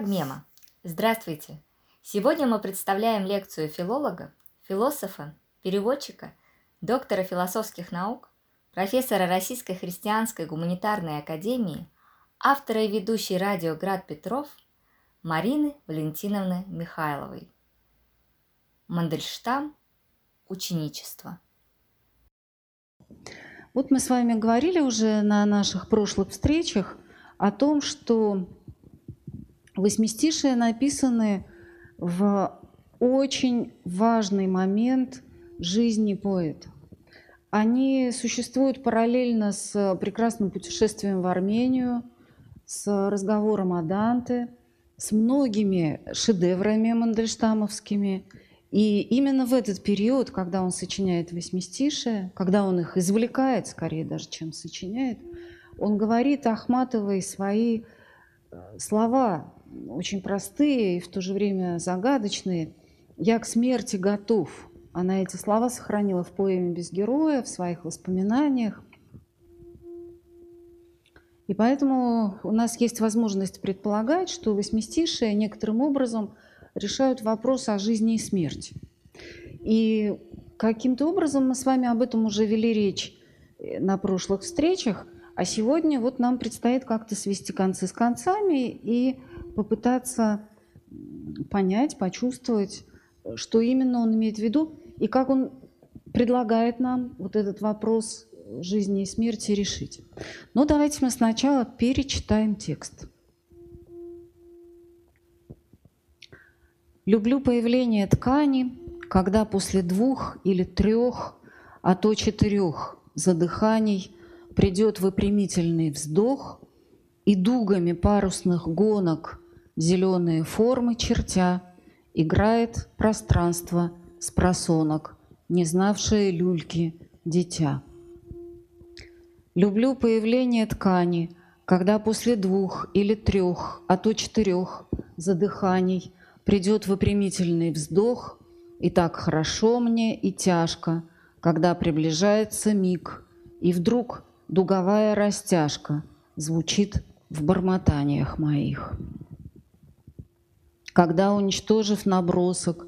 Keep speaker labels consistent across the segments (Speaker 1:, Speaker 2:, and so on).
Speaker 1: Фрагмема. Здравствуйте! Сегодня мы представляем лекцию филолога, философа, переводчика, доктора философских наук, профессора Российской христианской гуманитарной академии, автора и ведущей радио «Град Петров» Марины Валентиновны Михайловой. Мандельштам. Ученичество.
Speaker 2: Вот мы с вами говорили уже на наших прошлых встречах о том, что Восьмистишие написаны в очень важный момент жизни поэта. Они существуют параллельно с прекрасным путешествием в Армению, с разговором о Данте, с многими шедеврами мандельштамовскими. И именно в этот период, когда он сочиняет восьмистишие, когда он их извлекает, скорее даже, чем сочиняет, он говорит Ахматовой свои э, слова, очень простые и в то же время загадочные. «Я к смерти готов». Она эти слова сохранила в поэме «Без героя», в своих воспоминаниях. И поэтому у нас есть возможность предполагать, что восьмистишие некоторым образом решают вопрос о жизни и смерти. И каким-то образом мы с вами об этом уже вели речь на прошлых встречах, а сегодня вот нам предстоит как-то свести концы с концами и попытаться понять, почувствовать, что именно он имеет в виду и как он предлагает нам вот этот вопрос жизни и смерти решить. Но давайте мы сначала перечитаем текст. Люблю появление ткани, когда после двух или трех, а то четырех задыханий придет выпрямительный вздох и дугами парусных гонок зеленые формы чертя, играет пространство с просонок, не знавшее люльки дитя. Люблю появление ткани, когда после двух или трех, а то четырех задыханий придет выпрямительный вздох, и так хорошо мне и тяжко, когда приближается миг, и вдруг дуговая растяжка звучит в бормотаниях моих когда, уничтожив набросок,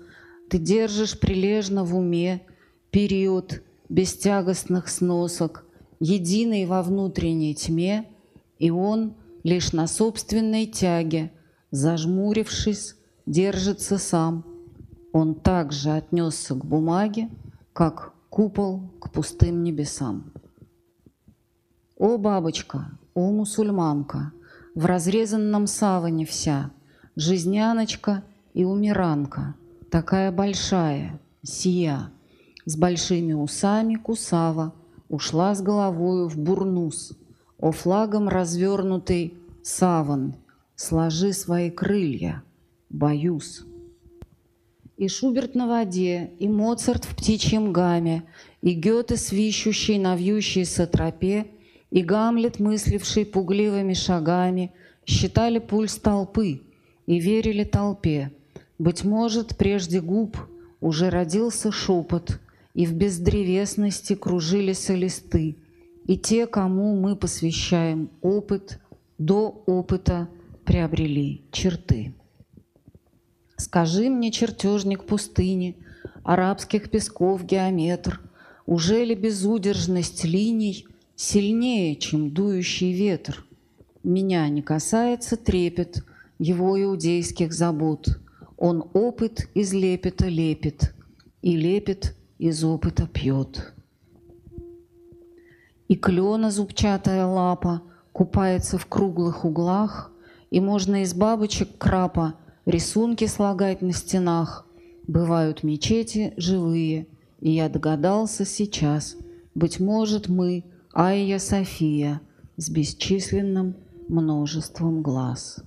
Speaker 2: ты держишь прилежно в уме период бестягостных сносок, единый во внутренней тьме, и он лишь на собственной тяге, зажмурившись, держится сам. Он также отнесся к бумаге, как купол к пустым небесам. О, бабочка, о, мусульманка, в разрезанном саване вся — Жизняночка и умиранка, такая большая, сия, с большими усами кусава, ушла с головою в бурнус, о флагом развернутый саван, сложи свои крылья, боюсь. И Шуберт на воде, и Моцарт в птичьем гаме, и Гёте, свищущий на вьющейся тропе, и Гамлет, мысливший пугливыми шагами, считали пульс толпы — и верили толпе. Быть может, прежде губ уже родился шепот, и в бездревесности кружились листы, и те, кому мы посвящаем опыт, до опыта приобрели черты. Скажи мне, чертежник пустыни, арабских песков геометр, уже ли безудержность линий сильнее, чем дующий ветер? Меня не касается трепет — его иудейских забот. Он опыт из лепета лепит, и лепит из опыта пьет. И клена зубчатая лапа купается в круглых углах, и можно из бабочек крапа рисунки слагать на стенах. Бывают мечети живые, и я догадался сейчас, быть может, мы, Айя София, с бесчисленным множеством глаз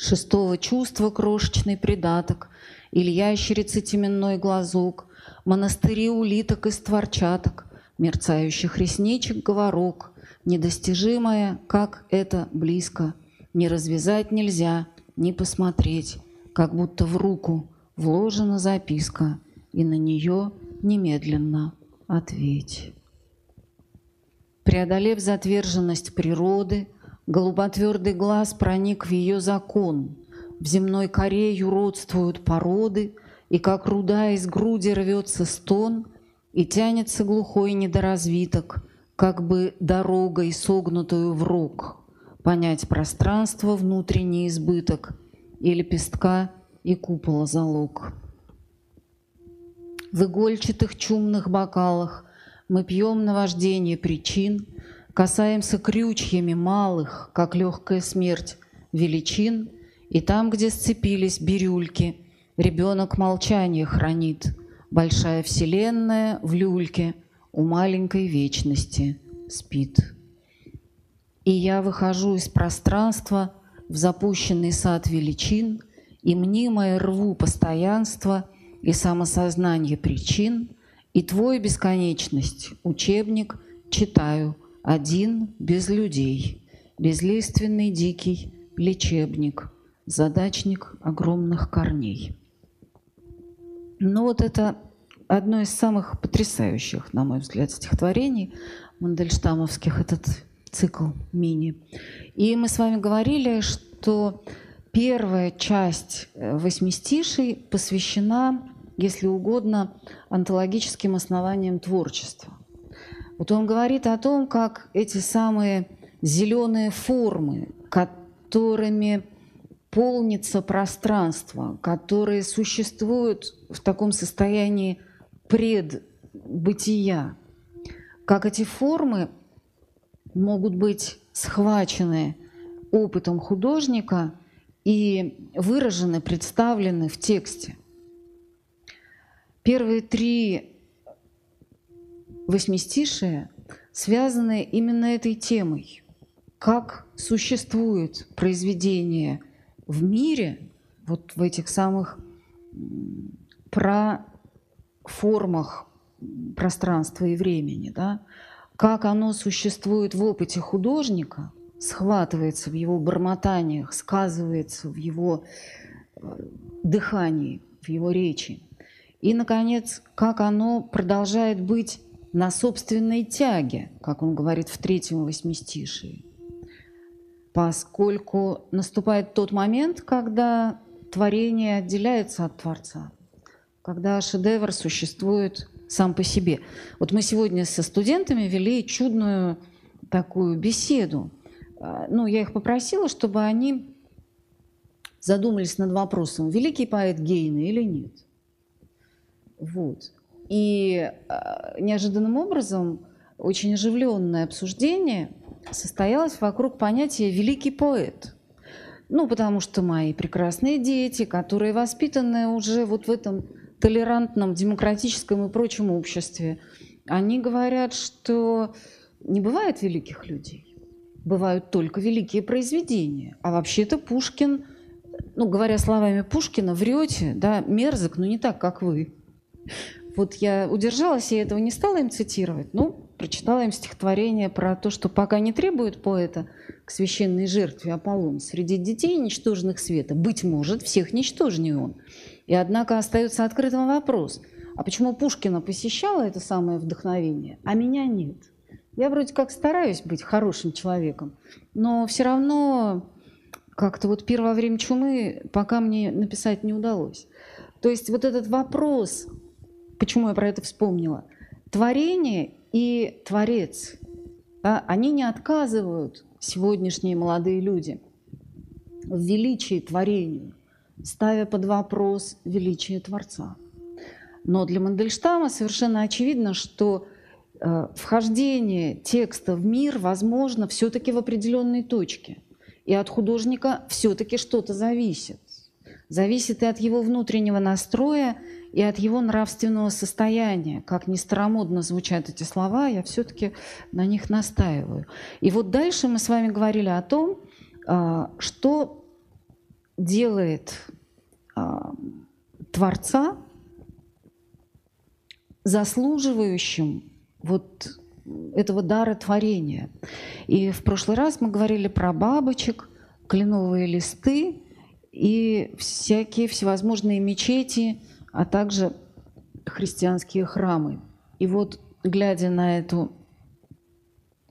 Speaker 2: шестого чувства крошечный придаток, или ящерицы теменной глазок, монастыри улиток и створчаток, мерцающих ресничек говорок, недостижимое, как это близко, не развязать нельзя, не посмотреть, как будто в руку вложена записка, и на нее немедленно ответь. Преодолев затверженность природы, Голуботвердый глаз проник в ее закон. В земной коре юродствуют породы, И как руда из груди рвется стон, И тянется глухой недоразвиток, Как бы дорогой согнутую в рог, Понять пространство, внутренний избыток, И лепестка, и купола залог. В игольчатых чумных бокалах Мы пьем наваждение причин, Касаемся крючьями малых, Как легкая смерть, величин, И там, где сцепились бирюльки, Ребенок молчание хранит, Большая вселенная в люльке У маленькой вечности спит. И я выхожу из пространства В запущенный сад величин, И мнимое рву постоянство — и самосознание причин, и твой бесконечность, учебник, читаю, один без людей, безлиственный дикий лечебник, задачник огромных корней. Ну вот это одно из самых потрясающих, на мой взгляд, стихотворений Мандельштамовских, этот цикл мини. И мы с вами говорили, что Первая часть э, восьмистишей посвящена, если угодно, антологическим основаниям творчества. Вот он говорит о том, как эти самые зеленые формы, которыми полнится пространство, которые существуют в таком состоянии предбытия, как эти формы могут быть схвачены опытом художника и выражены, представлены в тексте. Первые три восьмистишия связаны именно этой темой. Как существует произведение в мире, вот в этих самых про формах пространства и времени, да, как оно существует в опыте художника – схватывается в его бормотаниях, сказывается в его э, дыхании, в его речи. И, наконец, как оно продолжает быть на собственной тяге, как он говорит в третьем восьмистишии. Поскольку наступает тот момент, когда творение отделяется от Творца, когда шедевр существует сам по себе. Вот мы сегодня со студентами вели чудную такую беседу а, ну, я их попросила, чтобы они задумались над вопросом, великий поэт Гейна или нет. Вот. И э, неожиданным образом очень оживленное обсуждение состоялось вокруг понятия «великий поэт». Ну, потому что мои прекрасные дети, которые воспитаны уже вот в этом толерантном, демократическом и прочем обществе, они говорят, что не бывает великих людей бывают только великие произведения. А вообще-то Пушкин, ну, говоря словами Пушкина, врете, да, мерзок, но не так, как вы. Вот я удержалась, я этого не стала им цитировать, ну, прочитала им стихотворение про то, что пока не требует поэта к священной жертве Аполлон среди детей ничтожных света, быть может, всех ничтожнее он. И однако остается открытым вопрос, а почему Пушкина посещала это самое вдохновение, а меня нет? Я вроде как стараюсь быть хорошим человеком, но все равно как-то вот первое время чумы пока мне написать не удалось. То есть вот этот вопрос, почему я про это вспомнила, творение и творец, да, они не отказывают, сегодняшние молодые люди, в величии творению, ставя под вопрос величие Творца. Но для Мандельштама совершенно очевидно, что Э, вхождение текста в мир возможно все-таки в определенной точке. И от художника все-таки что-то зависит. Зависит и от его внутреннего настроя, и от его нравственного состояния. Как ни старомодно звучат эти слова, я все-таки на них настаиваю. И вот дальше мы с вами говорили о том, а, что делает а, Творца заслуживающим вот этого дара творения. И в прошлый раз мы говорили про бабочек, кленовые листы и всякие всевозможные мечети, а также христианские храмы. И вот, глядя на эту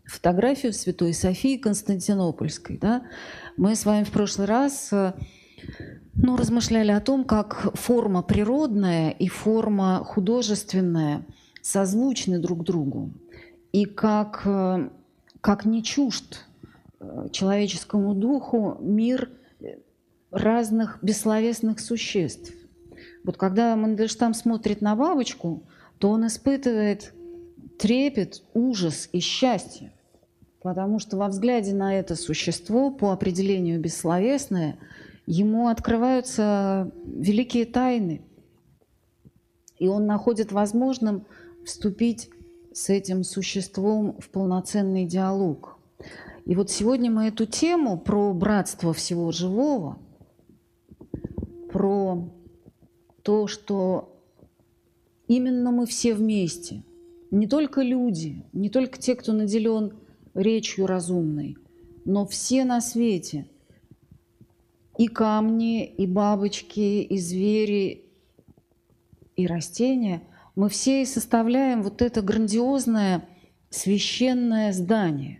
Speaker 2: фотографию Святой Софии Константинопольской. Да? Мы с вами в прошлый раз э, ну, размышляли о том, как форма природная и форма художественная созвучны друг другу, и как, э, как не чужд э, человеческому духу мир разных бессловесных существ. Вот когда Мандельштам смотрит на бабочку, то он испытывает трепет, ужас и счастье. Потому что во взгляде на это существо, по определению бессловесное, ему открываются великие тайны. И он находит возможным вступить с этим существом в полноценный диалог. И вот сегодня мы эту тему про братство всего живого, про то, что именно мы все вместе, не только люди, не только те, кто наделен речью разумной, но все на свете, и камни, и бабочки, и звери, и растения, мы все и составляем вот это грандиозное священное здание.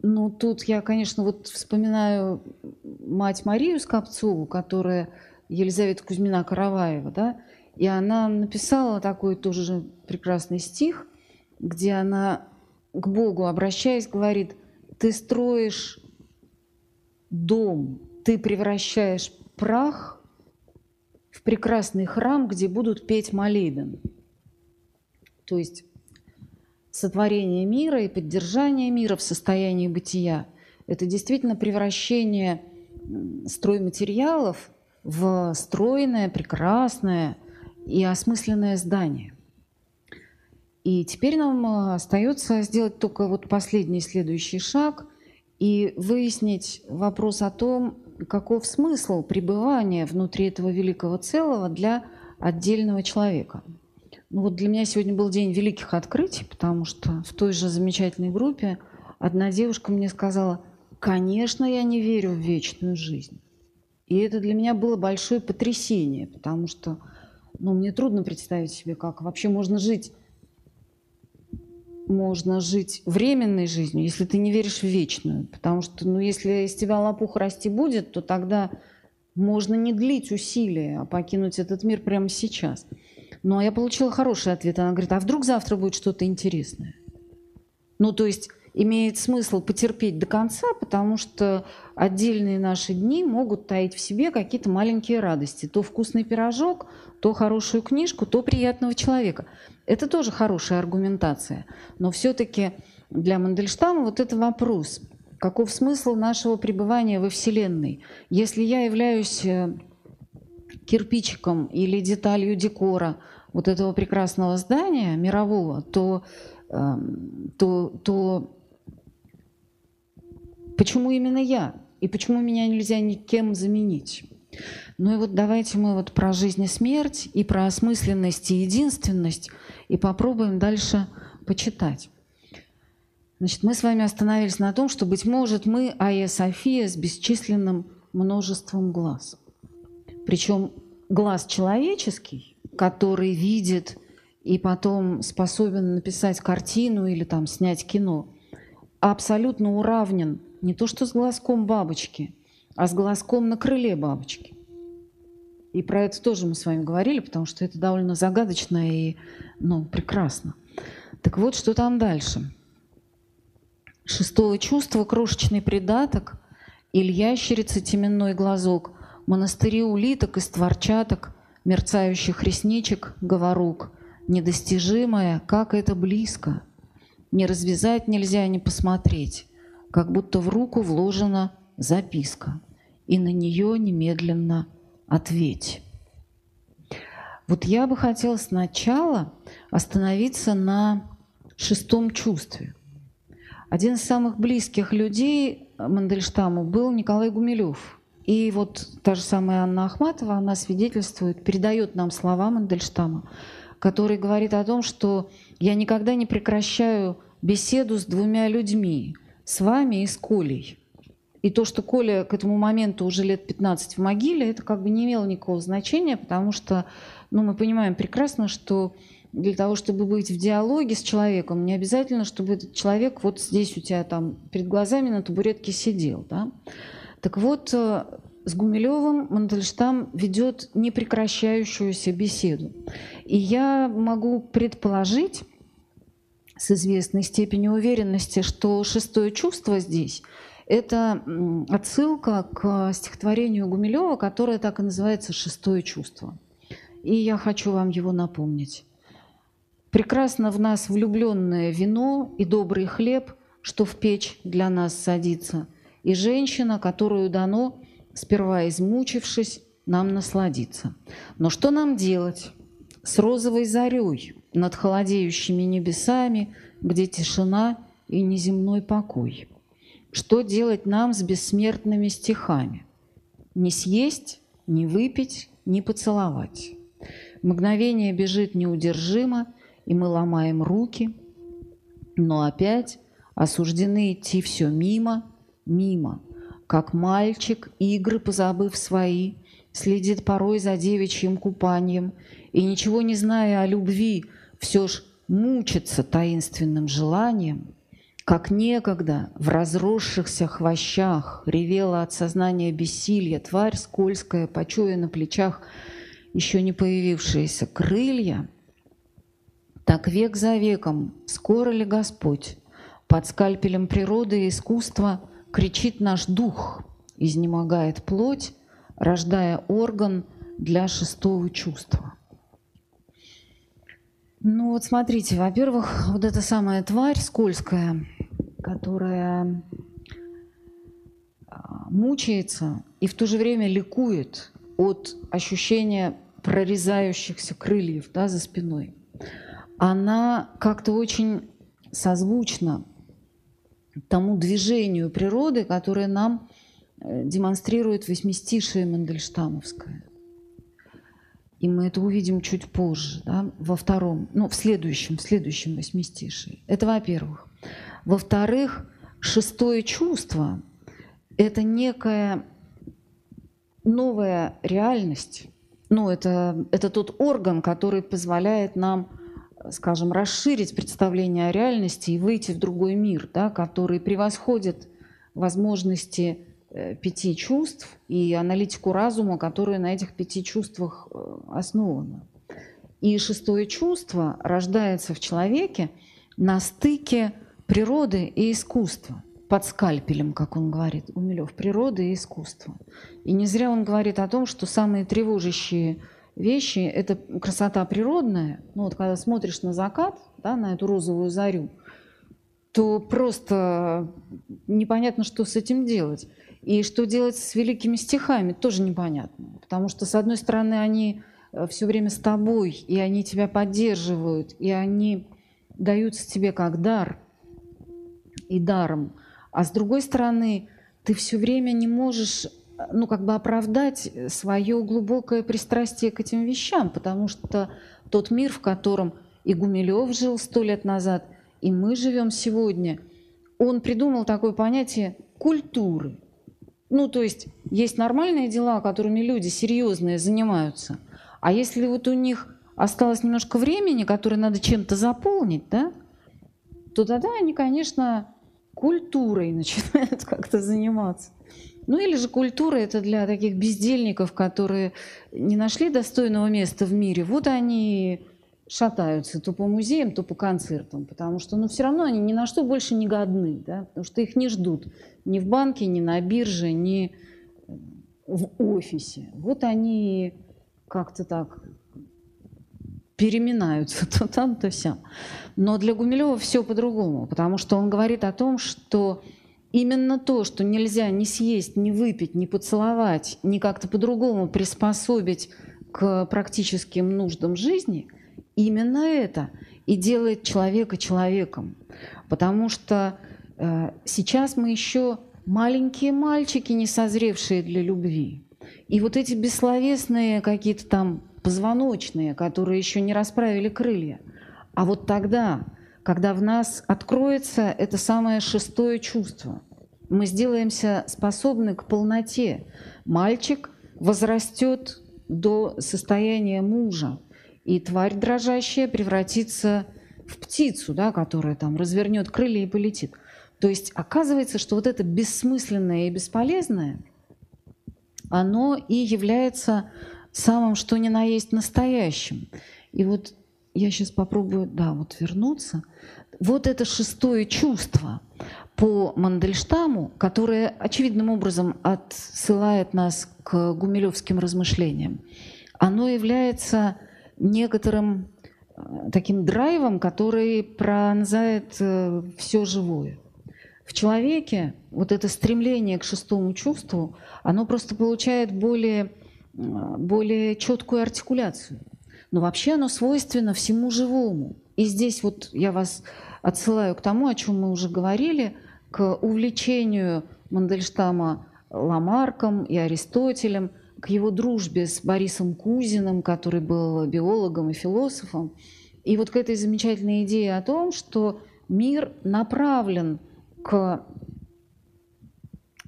Speaker 2: Ну, тут я, конечно, вот вспоминаю мать Марию Скопцову, которая Елизавета Кузьмина Караваева, да, и она написала такой тоже прекрасный стих, где она к Богу, обращаясь, говорит, ты строишь дом, ты превращаешь прах в прекрасный храм, где будут петь молебен. То есть сотворение мира и поддержание мира в состоянии бытия – это действительно превращение стройматериалов в стройное, прекрасное и осмысленное здание. И теперь нам э, остается сделать только вот последний следующий шаг и выяснить вопрос о том, каков смысл пребывания внутри этого великого целого для отдельного человека. Ну вот для меня сегодня был день великих открытий, потому что в той же замечательной группе одна девушка мне сказала, конечно, я не верю в вечную жизнь. И это для меня было большое потрясение, потому что ну, мне трудно представить себе, как вообще можно жить можно жить временной жизнью, если ты не веришь в вечную. Потому что, ну, если из тебя лопух расти будет, то тогда можно не длить усилия, а покинуть этот мир прямо сейчас. Ну, а я получила хороший ответ. Она говорит, а вдруг завтра будет что-то интересное? Ну, то есть имеет смысл потерпеть до конца, потому что отдельные наши дни могут таить в себе какие-то маленькие радости. То вкусный пирожок, то хорошую книжку, то приятного человека. Это тоже хорошая аргументация. Но все-таки для Мандельштама вот это вопрос. Каков смысл нашего пребывания во Вселенной? Если я являюсь э, кирпичиком или деталью декора вот этого прекрасного здания мирового, то, эм, то, то Почему именно я? И почему меня нельзя никем заменить? Ну и вот давайте мы вот про жизнь и смерть, и про осмысленность и единственность, и попробуем дальше почитать. Значит, мы с вами остановились на том, что, быть может, мы Ая София с бесчисленным множеством глаз. Причем глаз человеческий, который видит и потом способен написать картину или там снять кино, абсолютно уравнен не то что с глазком бабочки, а с глазком на крыле бабочки. И про это тоже мы с вами говорили, потому что это довольно загадочно и ну, прекрасно. Так вот, что там дальше. Шестое чувство, крошечный придаток, или ящерица, теменной глазок, монастыри улиток и створчаток, мерцающих ресничек, говорук, недостижимое, как это близко. Не развязать нельзя, не посмотреть как будто в руку вложена записка, и на нее немедленно ответь. Вот я бы хотела сначала остановиться на шестом чувстве. Один из самых близких людей Мандельштаму был Николай Гумилев. И вот та же самая Анна Ахматова, она свидетельствует, передает нам слова Мандельштама, который говорит о том, что я никогда не прекращаю беседу с двумя людьми, с вами и с Колей. И то, что Коля к этому моменту уже лет 15 в могиле, это как бы не имело никакого значения, потому что ну, мы понимаем прекрасно, что для того, чтобы быть в диалоге с человеком, не обязательно, чтобы этот человек вот здесь у тебя там перед глазами на табуретке сидел. Да? Так вот, э, с Гумилевым Мандельштам ведет непрекращающуюся беседу. И я могу предположить с известной степенью уверенности, что шестое чувство здесь – это отсылка к стихотворению Гумилева, которое так и называется «Шестое чувство». И я хочу вам его напомнить. «Прекрасно в нас влюбленное вино и добрый хлеб, что в печь для нас садится, и женщина, которую дано – сперва измучившись, нам насладиться. Но что нам делать с розовой зарей над холодеющими небесами, где тишина и неземной покой? Что делать нам с бессмертными стихами? Не съесть, не выпить, не поцеловать. Мгновение бежит неудержимо, и мы ломаем руки, но опять осуждены идти все мимо, мимо – как мальчик, игры позабыв свои, следит порой за девичьим купанием и, ничего не зная о любви, все ж мучится таинственным желанием, как некогда в разросшихся хвощах ревела от сознания бессилия тварь скользкая, почуя на плечах еще не появившиеся крылья, так век за веком скоро ли Господь под скальпелем природы и искусства – кричит наш дух, изнемогает плоть, рождая орган для шестого чувства. Ну вот смотрите, во-первых, вот эта самая тварь скользкая, которая а, мучается и в то же время ликует от ощущения прорезающихся крыльев да, за спиной, она как-то очень созвучна тому движению природы, которое нам э, демонстрирует восьмистишие Мандельштамовское. И мы это увидим чуть позже, да, во втором, ну, в следующем, в следующем восьмистишии. Это во-первых. Во-вторых, шестое чувство – это некая новая реальность. Ну, это, это тот орган, который позволяет нам скажем, расширить представление о реальности и выйти в другой мир, да, который превосходит возможности пяти чувств и аналитику разума, которая на этих пяти чувствах э, основана. И шестое чувство рождается в человеке на стыке природы и искусства, под скальпелем, как он говорит, Умилев, природы и искусства. И не зря он говорит о том, что самые тревожащие вещи – это красота природная. Ну вот когда смотришь на закат, да, на эту розовую зарю, то просто непонятно, что с этим делать. И что делать с великими стихами, тоже непонятно. Потому что, с одной стороны, они э, все время с тобой, и они тебя поддерживают, и они даются тебе как дар и даром. А с другой стороны, ты все время не можешь ну, как бы оправдать свое глубокое пристрастие к этим вещам, потому что тот мир, в котором и Гумилев жил сто лет назад, и мы живем сегодня, он придумал такое понятие культуры. Ну, то есть есть нормальные дела, которыми люди серьезные занимаются, а если вот у них осталось немножко времени, которое надо чем-то заполнить, да, то тогда они, конечно, культурой начинают как-то заниматься. Ну или же культура это для таких бездельников, которые не нашли достойного места в мире. Вот они шатаются то по музеям, то по концертам, потому что ну, все равно они ни на что больше не годны, да? потому что их не ждут ни в банке, ни на бирже, ни в офисе. Вот они как-то так переминаются то там, то сям. Но для Гумилева все по-другому, потому что он говорит о том, что именно то, что нельзя ни съесть, ни выпить, ни поцеловать, ни как-то по-другому приспособить к практическим нуждам жизни, именно это и делает человека человеком. Потому что э, сейчас мы еще маленькие мальчики, не созревшие для любви. И вот эти бессловесные какие-то там позвоночные, которые еще не расправили крылья. А вот тогда, когда в нас откроется это самое шестое чувство. Мы сделаемся способны к полноте. Мальчик возрастет до состояния мужа. и тварь дрожащая превратится в птицу, да, которая там развернет крылья и полетит. То есть оказывается, что вот это бессмысленное и бесполезное, оно и является самым что ни на есть настоящим. И вот я сейчас попробую, да, вот вернуться. Вот это шестое чувство по Мандельштаму, которое очевидным образом отсылает нас к гумилевским размышлениям, оно является некоторым э, таким драйвом, который пронзает э, все живое. В человеке вот это стремление к шестому чувству, оно просто получает более, э, более четкую артикуляцию. Но вообще оно свойственно всему живому. И здесь вот я вас отсылаю к тому, о чем мы уже говорили, к увлечению Мандельштама Ламарком и Аристотелем, к его дружбе с Борисом Кузиным, который был биологом и философом, и вот к этой замечательной идее о том, что мир направлен к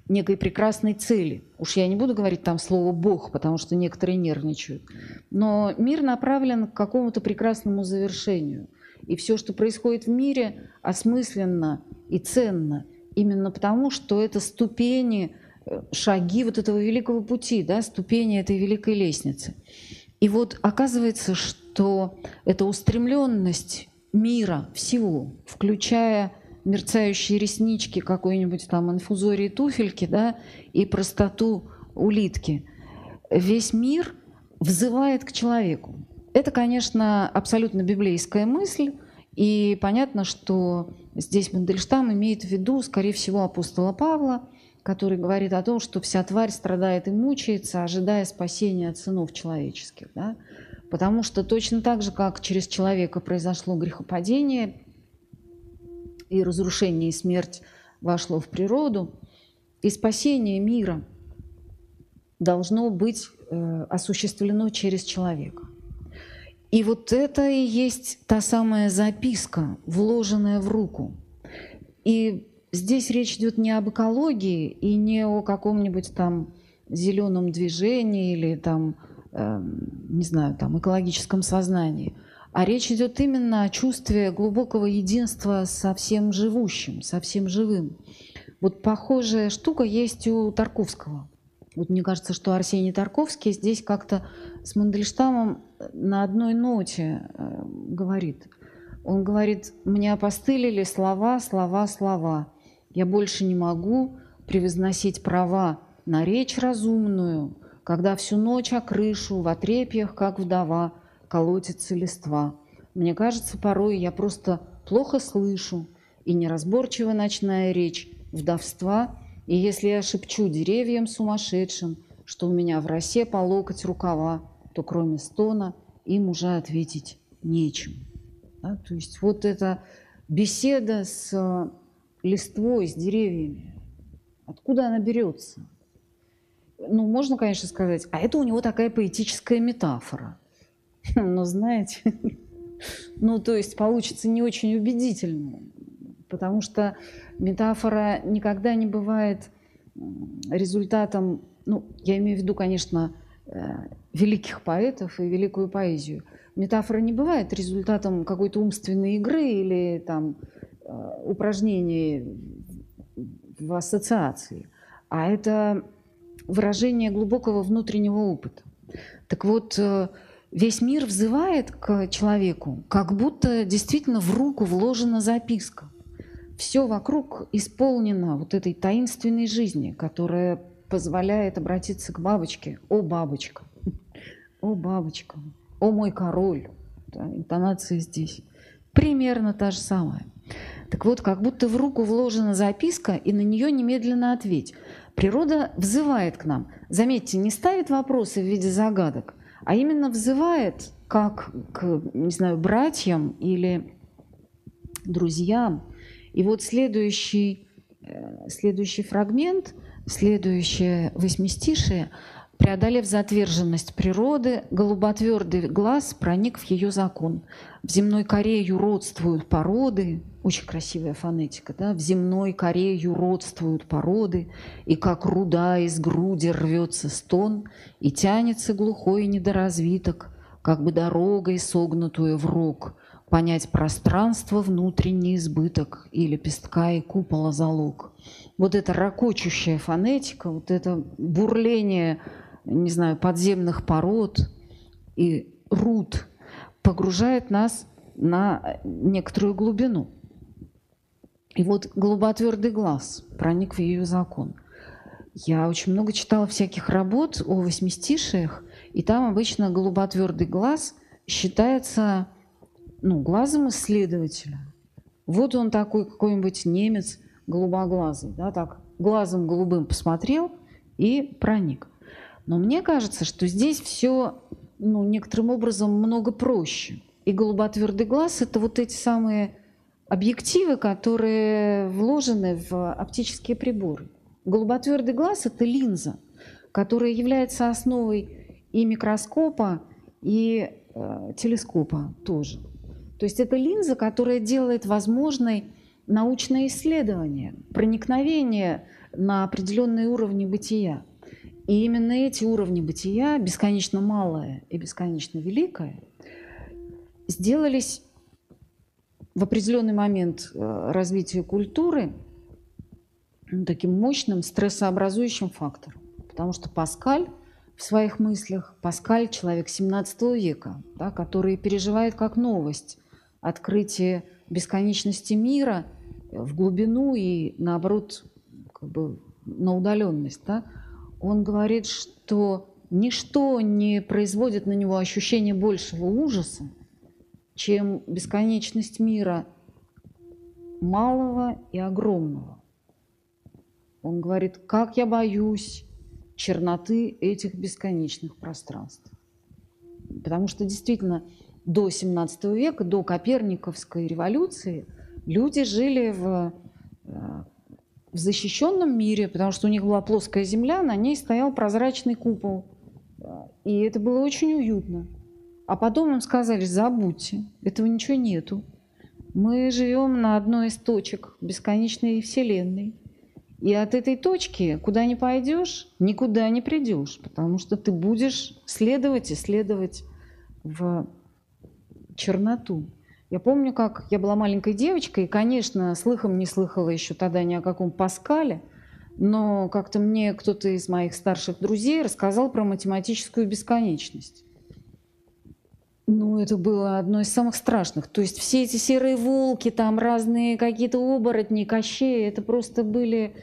Speaker 2: некой прекрасной цели. Уж я не буду говорить там слово «бог», потому что некоторые нервничают. Но мир направлен к какому-то прекрасному завершению. И все, что происходит в мире, осмысленно и ценно. Именно потому, что это ступени, э, шаги вот этого великого пути, да, ступени этой великой лестницы. И вот оказывается, что эта устремленность мира всего, включая мерцающие реснички какой-нибудь там инфузории туфельки, да, и простоту улитки. Весь мир взывает к человеку. Это, конечно, абсолютно библейская мысль, и понятно, что здесь Мандельштам имеет в виду, скорее всего, апостола Павла, который говорит о том, что вся тварь страдает и мучается, ожидая спасения от сынов человеческих. Да? Потому что точно так же, как через человека произошло грехопадение, и разрушение, и смерть вошло в природу, и спасение мира должно быть э, осуществлено через человека. И вот это и есть та самая записка, вложенная в руку. И здесь речь идет не об экологии и не о каком-нибудь там зеленом движении или там, э, не знаю, там экологическом сознании – а речь идет именно о чувстве глубокого единства со всем живущим, со всем живым. Вот похожая штука есть у Тарковского. Вот мне кажется, что Арсений Тарковский здесь как-то с Мандельштамом на одной ноте э, говорит. Он говорит, мне опостылили слова, слова, слова. Я больше не могу превозносить права на речь разумную, когда всю ночь о крышу, в отрепьях, как вдова – колотится листва. Мне кажется, порой я просто плохо слышу, и неразборчива ночная речь вдовства, и если я шепчу деревьям сумасшедшим, что у меня в росе по локоть рукава, то кроме стона им уже ответить нечем. Да? То есть вот эта беседа с э, листвой, с деревьями, откуда она берется? Ну, можно, конечно, сказать, а это у него такая поэтическая метафора – Ну, знаете, ну, то есть получится не очень убедительно, потому что метафора никогда не бывает результатом, ну, я имею в виду, конечно, э, великих поэтов и великую поэзию. Метафора не бывает результатом какой-то умственной игры или там э, упражнений в ассоциации, а это выражение глубокого внутреннего опыта. Так вот, э, весь мир взывает к человеку, как будто действительно в руку вложена записка. Все вокруг исполнено вот этой таинственной жизни, которая позволяет обратиться к бабочке. О, бабочка! О, бабочка! О, мой король! Да, интонация здесь. Примерно та же самая. Так вот, как будто в руку вложена записка, и на нее немедленно ответь. Природа взывает к нам. Заметьте, не ставит вопросы в виде загадок, а именно взывает как к, не знаю, братьям или друзьям. И вот следующий, э, следующий фрагмент, следующее восьмистишее, преодолев затверженность природы, голуботвердый глаз проник в ее закон. В земной коре юродствуют породы, очень красивая фонетика, да? в земной коре юродствуют породы, и как руда из груди рвется стон, и тянется глухой недоразвиток, как бы дорогой, согнутую в рог, понять пространство, внутренний избыток и лепестка и купола залог. Вот эта ракочущая фонетика, вот это бурление, не знаю, подземных пород и руд погружает нас на некоторую глубину. И вот голуботвердый глаз проник в ее закон. Я очень много читала всяких работ о восьмистишиях, и там обычно голуботвердый глаз считается ну, глазом исследователя. Вот он такой какой-нибудь немец голубоглазый, да, так глазом голубым посмотрел и проник. Но мне кажется, что здесь все ну, некоторым образом много проще. И голуботвердый глаз – это вот эти самые объективы, которые вложены в оптические приборы. Голуботвердый глаз – это линза, которая является основой и микроскопа, и э, телескопа тоже. То есть это линза, которая делает возможной научное исследование, проникновение на определенные уровни бытия. И именно эти уровни бытия, бесконечно малое и бесконечно великое, сделались в определенный момент э, развития культуры таким мощным стрессообразующим фактором. Потому что Паскаль в своих мыслях, Паскаль – человек 17 века, да, который переживает как новость открытие бесконечности мира в глубину и, наоборот, как бы на удаленность. Да? Он говорит, что ничто не производит на него ощущение большего ужаса, чем бесконечность мира малого и огромного. Он говорит, как я боюсь черноты этих бесконечных пространств. Потому что действительно до 17 века, до Коперниковской революции, люди жили в, э, в защищенном мире, потому что у них была плоская земля, на ней стоял прозрачный купол. И это было очень уютно. А потом им сказали, забудьте, этого ничего нету. Мы живем на одной из точек бесконечной Вселенной. И от этой точки, куда не пойдешь, никуда не придешь, потому что ты будешь следовать и следовать в черноту. Я помню, как я была маленькой девочкой, и, конечно, слыхом не слыхала еще тогда ни о каком Паскале, но как-то мне кто-то из моих старших друзей рассказал про математическую бесконечность. Ну, это было одно из самых страшных. То есть все эти серые волки, там разные какие-то оборотни, кощеи, это просто были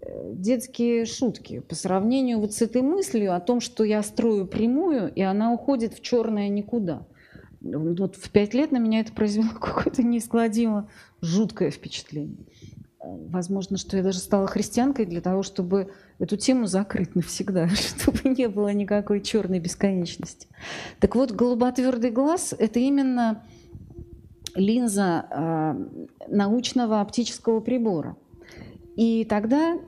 Speaker 2: э, детские шутки по сравнению вот с этой мыслью о том, что я строю прямую, и она уходит в черное никуда. Вот в пять лет на меня это произвело какое-то неискладимо жуткое впечатление. Возможно, что я даже стала христианкой для того, чтобы эту тему закрыть навсегда, чтобы не было никакой черной бесконечности. Так вот, голуботвердый глаз – это именно линза э, научного оптического прибора. И тогда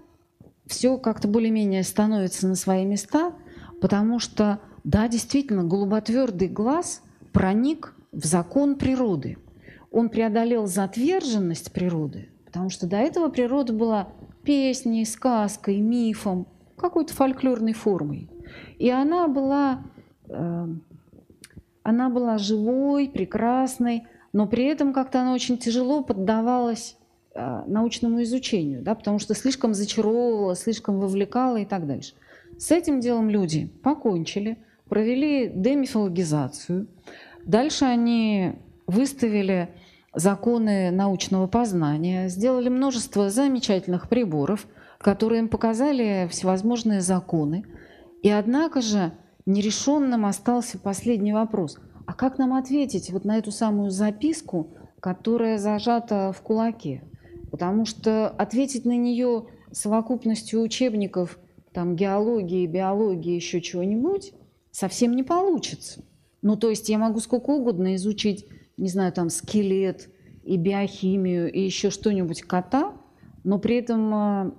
Speaker 2: все как-то более-менее становится на свои места, потому что, да, действительно, голуботвердый глаз – проник в закон природы. Он преодолел затверженность природы, потому что до этого природа была песней, сказкой, мифом, какой-то фольклорной формой. И она была, э, она была живой, прекрасной, но при этом как-то она очень тяжело поддавалась э, научному изучению, да, потому что слишком зачаровывала, слишком вовлекала и так дальше. С этим делом люди покончили, провели демифологизацию, Дальше они выставили законы научного познания, сделали множество замечательных приборов, которые им показали всевозможные законы. И однако же нерешенным остался последний вопрос. А как нам ответить вот на эту самую записку, которая зажата в кулаке? Потому что ответить на нее совокупностью учебников там, геологии, биологии, еще чего-нибудь совсем не получится. Ну, то есть я могу сколько угодно изучить, не знаю, там, скелет и биохимию, и еще что-нибудь кота, но при этом а,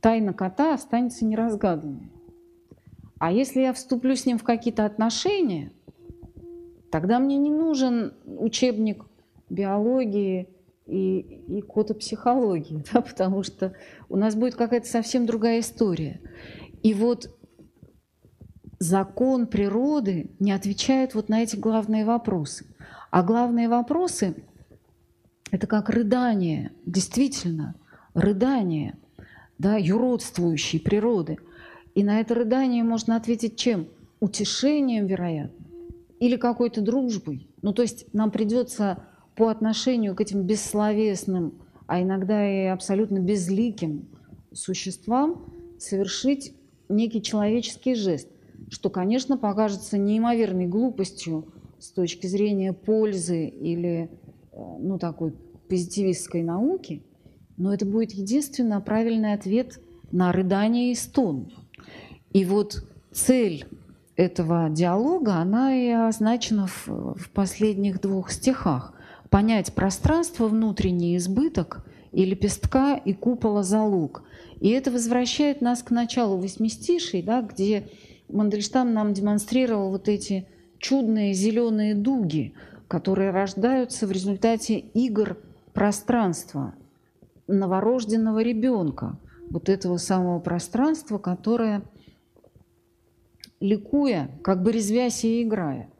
Speaker 2: тайна кота останется неразгаданной. А если я вступлю с ним в какие-то отношения, тогда мне не нужен учебник биологии и, и котопсихологии, да, потому что у нас будет какая-то совсем другая история. И вот закон природы не отвечает вот на эти главные вопросы. А главные вопросы – это как рыдание, действительно, рыдание, да, юродствующей природы. И на это рыдание можно ответить чем? Утешением, вероятно, или какой-то дружбой. Ну, то есть нам придется по отношению к этим бессловесным, а иногда и абсолютно безликим существам совершить некий человеческий жест, что, конечно, покажется неимоверной глупостью с точки зрения пользы или э, ну, такой позитивистской науки, но это будет единственно правильный ответ на рыдание и стон. И вот цель этого диалога, она и означена в, в последних двух стихах. Понять пространство, внутренний избыток и лепестка и купола залог. И это возвращает нас к началу восьмистишей, да, где Мандельштам нам демонстрировал вот эти чудные зеленые дуги, которые рождаются в результате игр пространства новорожденного ребенка, вот этого самого пространства, которое, ликуя, как бы резвясь и играя,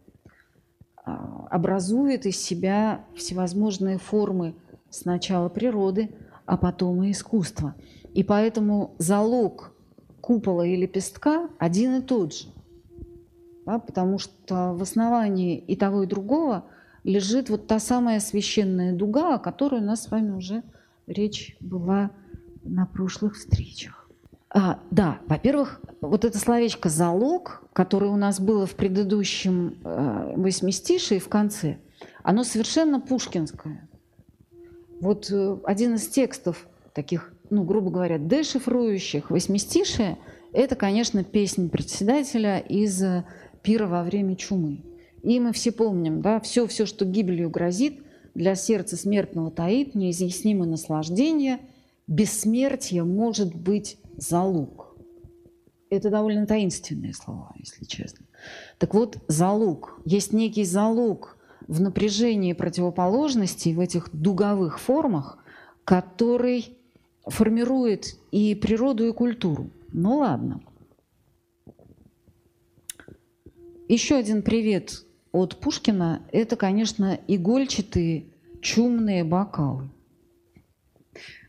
Speaker 2: а, образует из себя всевозможные формы сначала природы, а потом и искусства. И поэтому залог купола и лепестка один и тот же. Да, потому что в основании и того, и другого лежит вот та самая священная дуга, о которой у нас с вами уже речь была на прошлых встречах. А, да, во-первых, вот это словечко «залог», которое у нас было в предыдущем э, восьмистишии в конце, оно совершенно пушкинское. Вот э, один из текстов таких, ну, грубо говоря, дешифрующих восьмистишия – это, конечно, песня председателя из э, «Пира во время чумы». И мы все помним, да, все, все, что гибелью грозит, для сердца смертного таит неизъяснимое наслаждение, бессмертие может быть залог. Это довольно таинственные слова, если честно. Так вот, залог. Есть некий залог в напряжении противоположностей, в этих дуговых формах, который формирует и природу, и культуру. Ну ладно. Еще один привет от Пушкина – это, конечно, игольчатые чумные бокалы.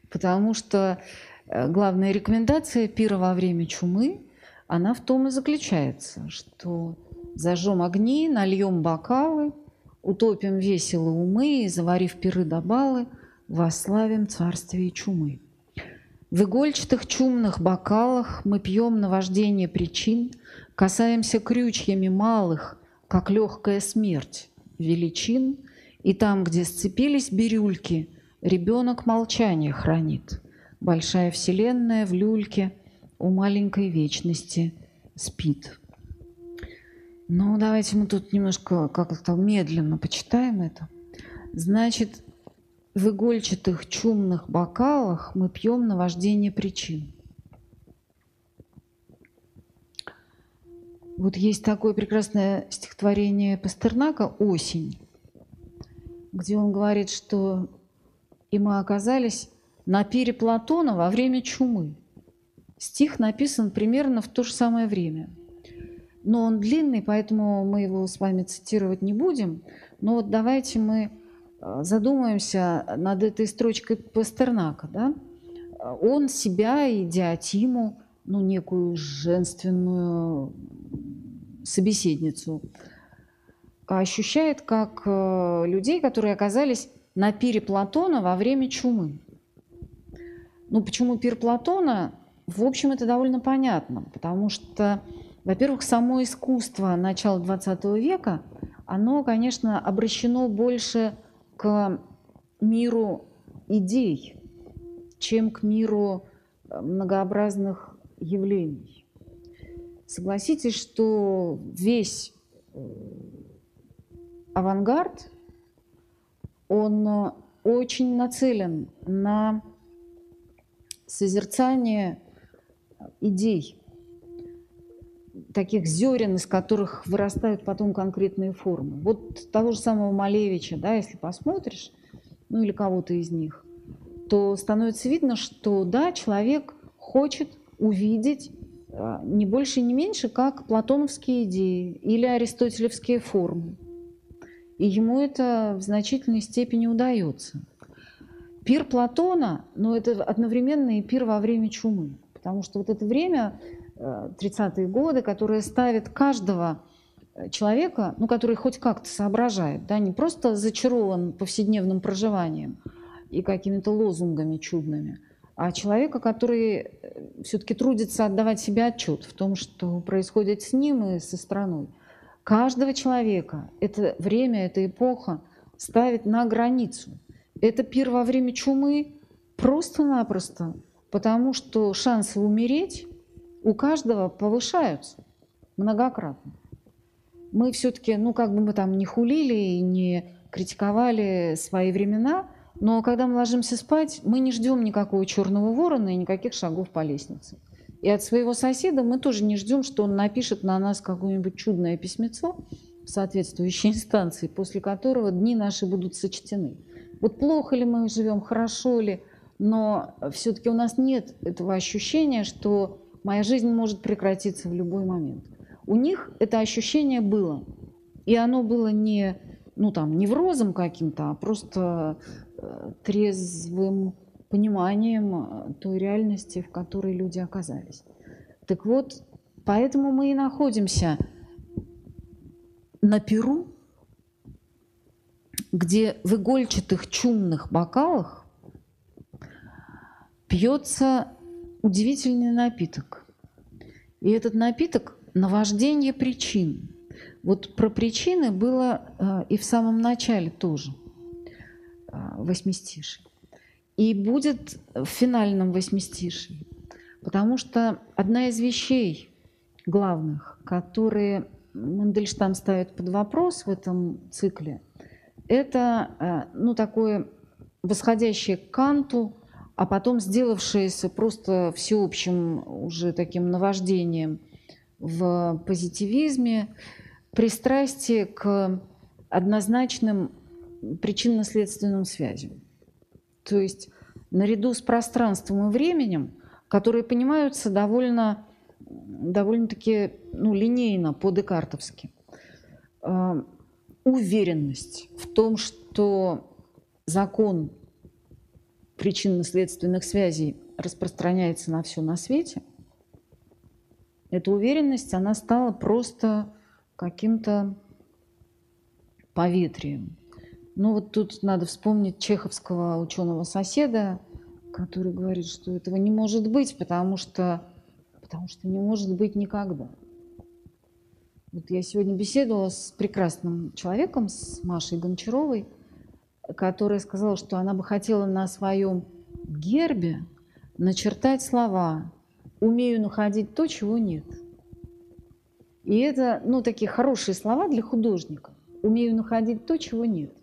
Speaker 2: Потому что э, главная рекомендация пира во время чумы, она в том и заключается, что зажжем огни, нальем бокалы, утопим весело умы и, заварив пиры до балы, восславим царствие чумы. В игольчатых чумных бокалах мы пьем наваждение причин, касаемся крючьями малых, как легкая смерть, величин, и там, где сцепились бирюльки, ребенок молчание хранит. Большая вселенная в люльке у маленькой вечности спит. Ну, давайте мы тут немножко как-то медленно почитаем это. Значит, в игольчатых чумных бокалах мы пьем наваждение причин. Вот есть такое прекрасное стихотворение Пастернака «Осень», где он говорит, что и мы оказались на пире Платона во время чумы. Стих написан примерно в то же самое время. Но он длинный, поэтому мы его с вами цитировать не будем. Но вот давайте мы задумаемся над этой строчкой Пастернака, да? он себя и Диатиму, ну, некую женственную собеседницу, ощущает как э, людей, которые оказались на пире Платона во время чумы. Ну, почему пир Платона? В общем, это довольно понятно, потому что, во-первых, само искусство начала XX века, оно, конечно, обращено больше к миру идей, чем к миру э, многообразных явлений. Согласитесь, что весь э, авангард, он э, очень нацелен на созерцание идей, таких зерен, из которых вырастают потом конкретные формы. Вот того же самого Малевича, да, если посмотришь, ну или кого-то из них, то становится видно, что да, человек хочет увидеть а, не больше, не меньше, как платоновские идеи или аристотелевские формы. И ему это в значительной степени удается. Пир Платона, но ну, это одновременно и пир во время чумы. Потому что вот это время, 30-е э, годы, которое ставит каждого э, человека, ну, который хоть как-то соображает, да, не просто зачарован повседневным проживанием и какими-то лозунгами чудными, а человека, который э, все-таки трудится отдавать себе отчет в том, что происходит с ним и со страной. Каждого человека это время, эта эпоха ставит на границу. Это пир во время чумы просто-напросто, потому что шансы умереть у каждого повышаются многократно. Мы все-таки, ну как бы мы там не хулили и не критиковали свои времена – но когда мы ложимся спать, мы не ждем никакого черного ворона и никаких шагов по лестнице. И от своего соседа мы тоже не ждем, что он напишет на нас какое-нибудь чудное письмецо в соответствующей инстанции, после которого дни наши будут сочтены. Вот плохо ли мы живем, хорошо ли, но все-таки у нас нет этого ощущения, что моя жизнь может прекратиться в любой момент. У них это ощущение было. И оно было не, ну, там, неврозом каким-то, а просто трезвым пониманием э, той реальности, в которой люди оказались. Так вот, поэтому мы и находимся на Перу, где в игольчатых чумных бокалах пьется удивительный напиток. И этот напиток – наваждение причин. Вот про причины было э, и в самом начале тоже – а, восьмистиший. И будет в финальном восьмистишии. Потому что одна из вещей главных, которые Мандельштам ставит под вопрос в этом цикле, это а, ну, такое восходящее к Канту, а потом сделавшееся просто всеобщим уже таким наваждением в позитивизме, пристрастие к однозначным причинно-следственным связям. То есть наряду с пространством и временем, которые понимаются довольно, довольно-таки ну, линейно, по-декартовски, э, уверенность в том, что закон причинно-следственных связей распространяется на все на свете, эта уверенность, она стала просто каким-то поветрием, ну вот тут надо вспомнить чеховского ученого-соседа, который говорит, что этого не может быть, потому что, потому что не может быть никогда. Вот я сегодня беседовала с прекрасным человеком, с Машей Гончаровой, которая сказала, что она бы хотела на своем гербе начертать слова «умею находить то, чего нет». И это, ну, такие хорошие слова для художника. «Умею находить то, чего нет».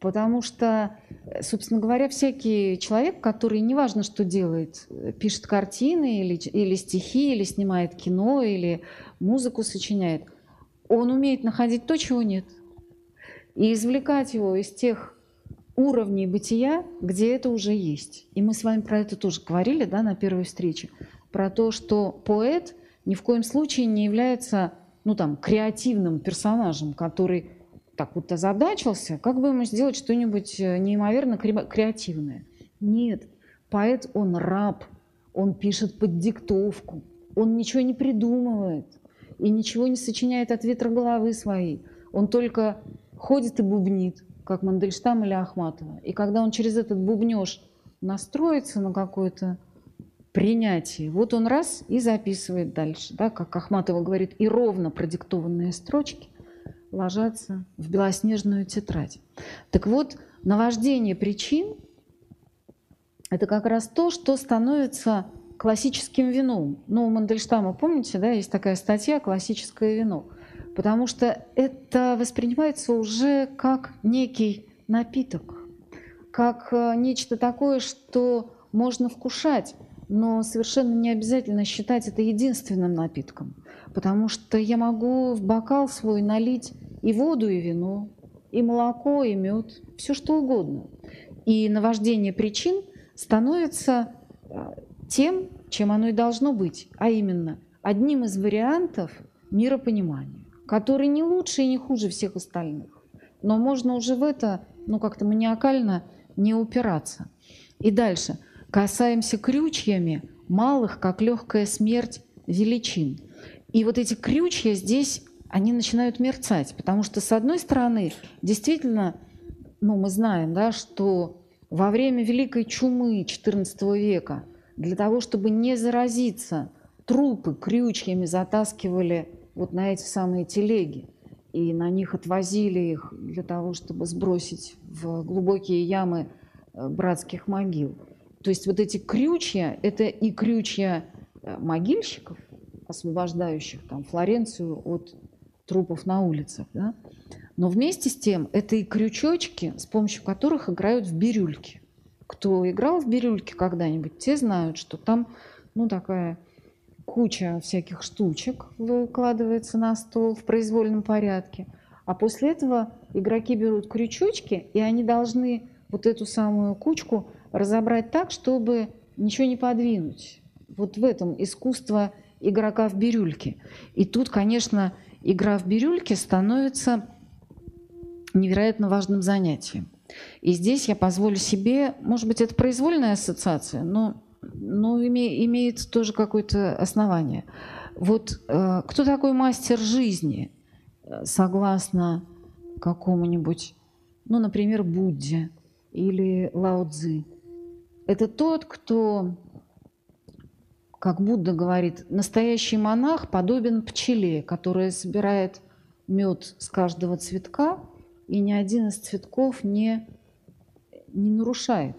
Speaker 2: Потому что, собственно говоря, всякий человек, который неважно, что делает, пишет картины или, или стихи, или снимает кино, или музыку сочиняет, он умеет находить то, чего нет. И извлекать его из тех уровней бытия, где это уже есть. И мы с вами про это тоже говорили да, на первой встрече. Про то, что поэт ни в коем случае не является ну, там, креативным персонажем, который так вот озадачился, как бы ему сделать что-нибудь э, неимоверно креативное. Нет, поэт, он раб, он пишет под диктовку, он ничего не придумывает и ничего не сочиняет от ветра головы своей. Он только ходит и бубнит, как Мандельштам или Ахматова. И когда он через этот бубнеж настроится на какое-то принятие, вот он раз и записывает дальше, да, как Ахматова говорит, и ровно продиктованные строчки ложатся в белоснежную тетрадь. Так вот, наваждение причин – это как раз то, что становится классическим вином. Ну, у Мандельштама, помните, да, есть такая статья «Классическое вино», потому что это воспринимается уже как некий напиток, как э, нечто такое, что можно вкушать, но совершенно не обязательно считать это единственным напитком, потому что я могу в бокал свой налить и воду, и вино, и молоко, и мед, все что угодно. И наваждение причин становится э, тем, чем оно и должно быть, а именно одним из вариантов миропонимания, который не лучше и не хуже всех остальных. Но можно уже в это, ну как-то маниакально не упираться. И дальше. Касаемся крючьями малых, как легкая смерть, величин. И вот эти крючья здесь, они начинают мерцать, потому что, с одной стороны, действительно, ну, мы знаем, да, что во время Великой чумы XIV века для того, чтобы не заразиться, трупы крючьями затаскивали вот на эти самые телеги. И на них отвозили их для того, чтобы сбросить в глубокие ямы э, братских могил. То есть вот эти крючья – это и крючья э, могильщиков, освобождающих там Флоренцию от трупов на улицах, да? но вместе с тем это и крючочки, с помощью которых играют в бирюльки. Кто играл в бирюльки когда-нибудь, те знают, что там ну, такая куча всяких штучек выкладывается на стол в произвольном порядке. А после этого игроки берут крючочки, и они должны вот эту самую кучку разобрать так, чтобы ничего не подвинуть. Вот в этом искусство игрока в бирюльке. И тут, конечно, игра в бирюльке становится невероятно важным занятием. И здесь я позволю себе, может быть, это произвольная ассоциация, но ну, име, имеет тоже какое-то основание. Вот э, кто такой мастер жизни, э, согласно какому-нибудь, ну, например, Будде или Лао Цзи? Это тот, кто, как Будда говорит, настоящий монах подобен пчеле, которая собирает мед с каждого цветка, и ни один из цветков не, не нарушает.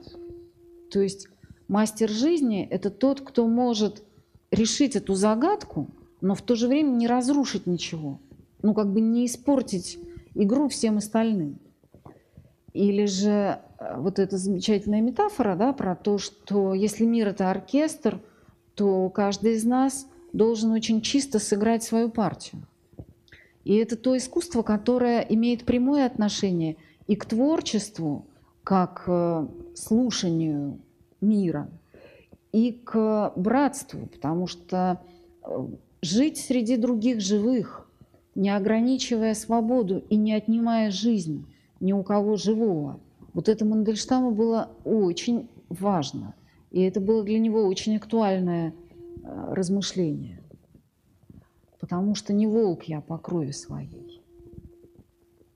Speaker 2: То есть Мастер жизни – это тот, кто может решить эту загадку, но в то же время не разрушить ничего. Ну, как бы не испортить игру всем остальным. Или же э, вот эта замечательная метафора да, про то, что если мир – это оркестр, то каждый из нас должен очень чисто сыграть свою партию. И это то искусство, которое имеет прямое отношение и к творчеству, как к слушанию мира и к братству, потому что э, жить среди других живых, не ограничивая свободу и не отнимая жизнь ни у кого живого, вот это Мандельштаму было очень важно. И это было для него очень актуальное э, размышление. Потому что не волк я по крови своей.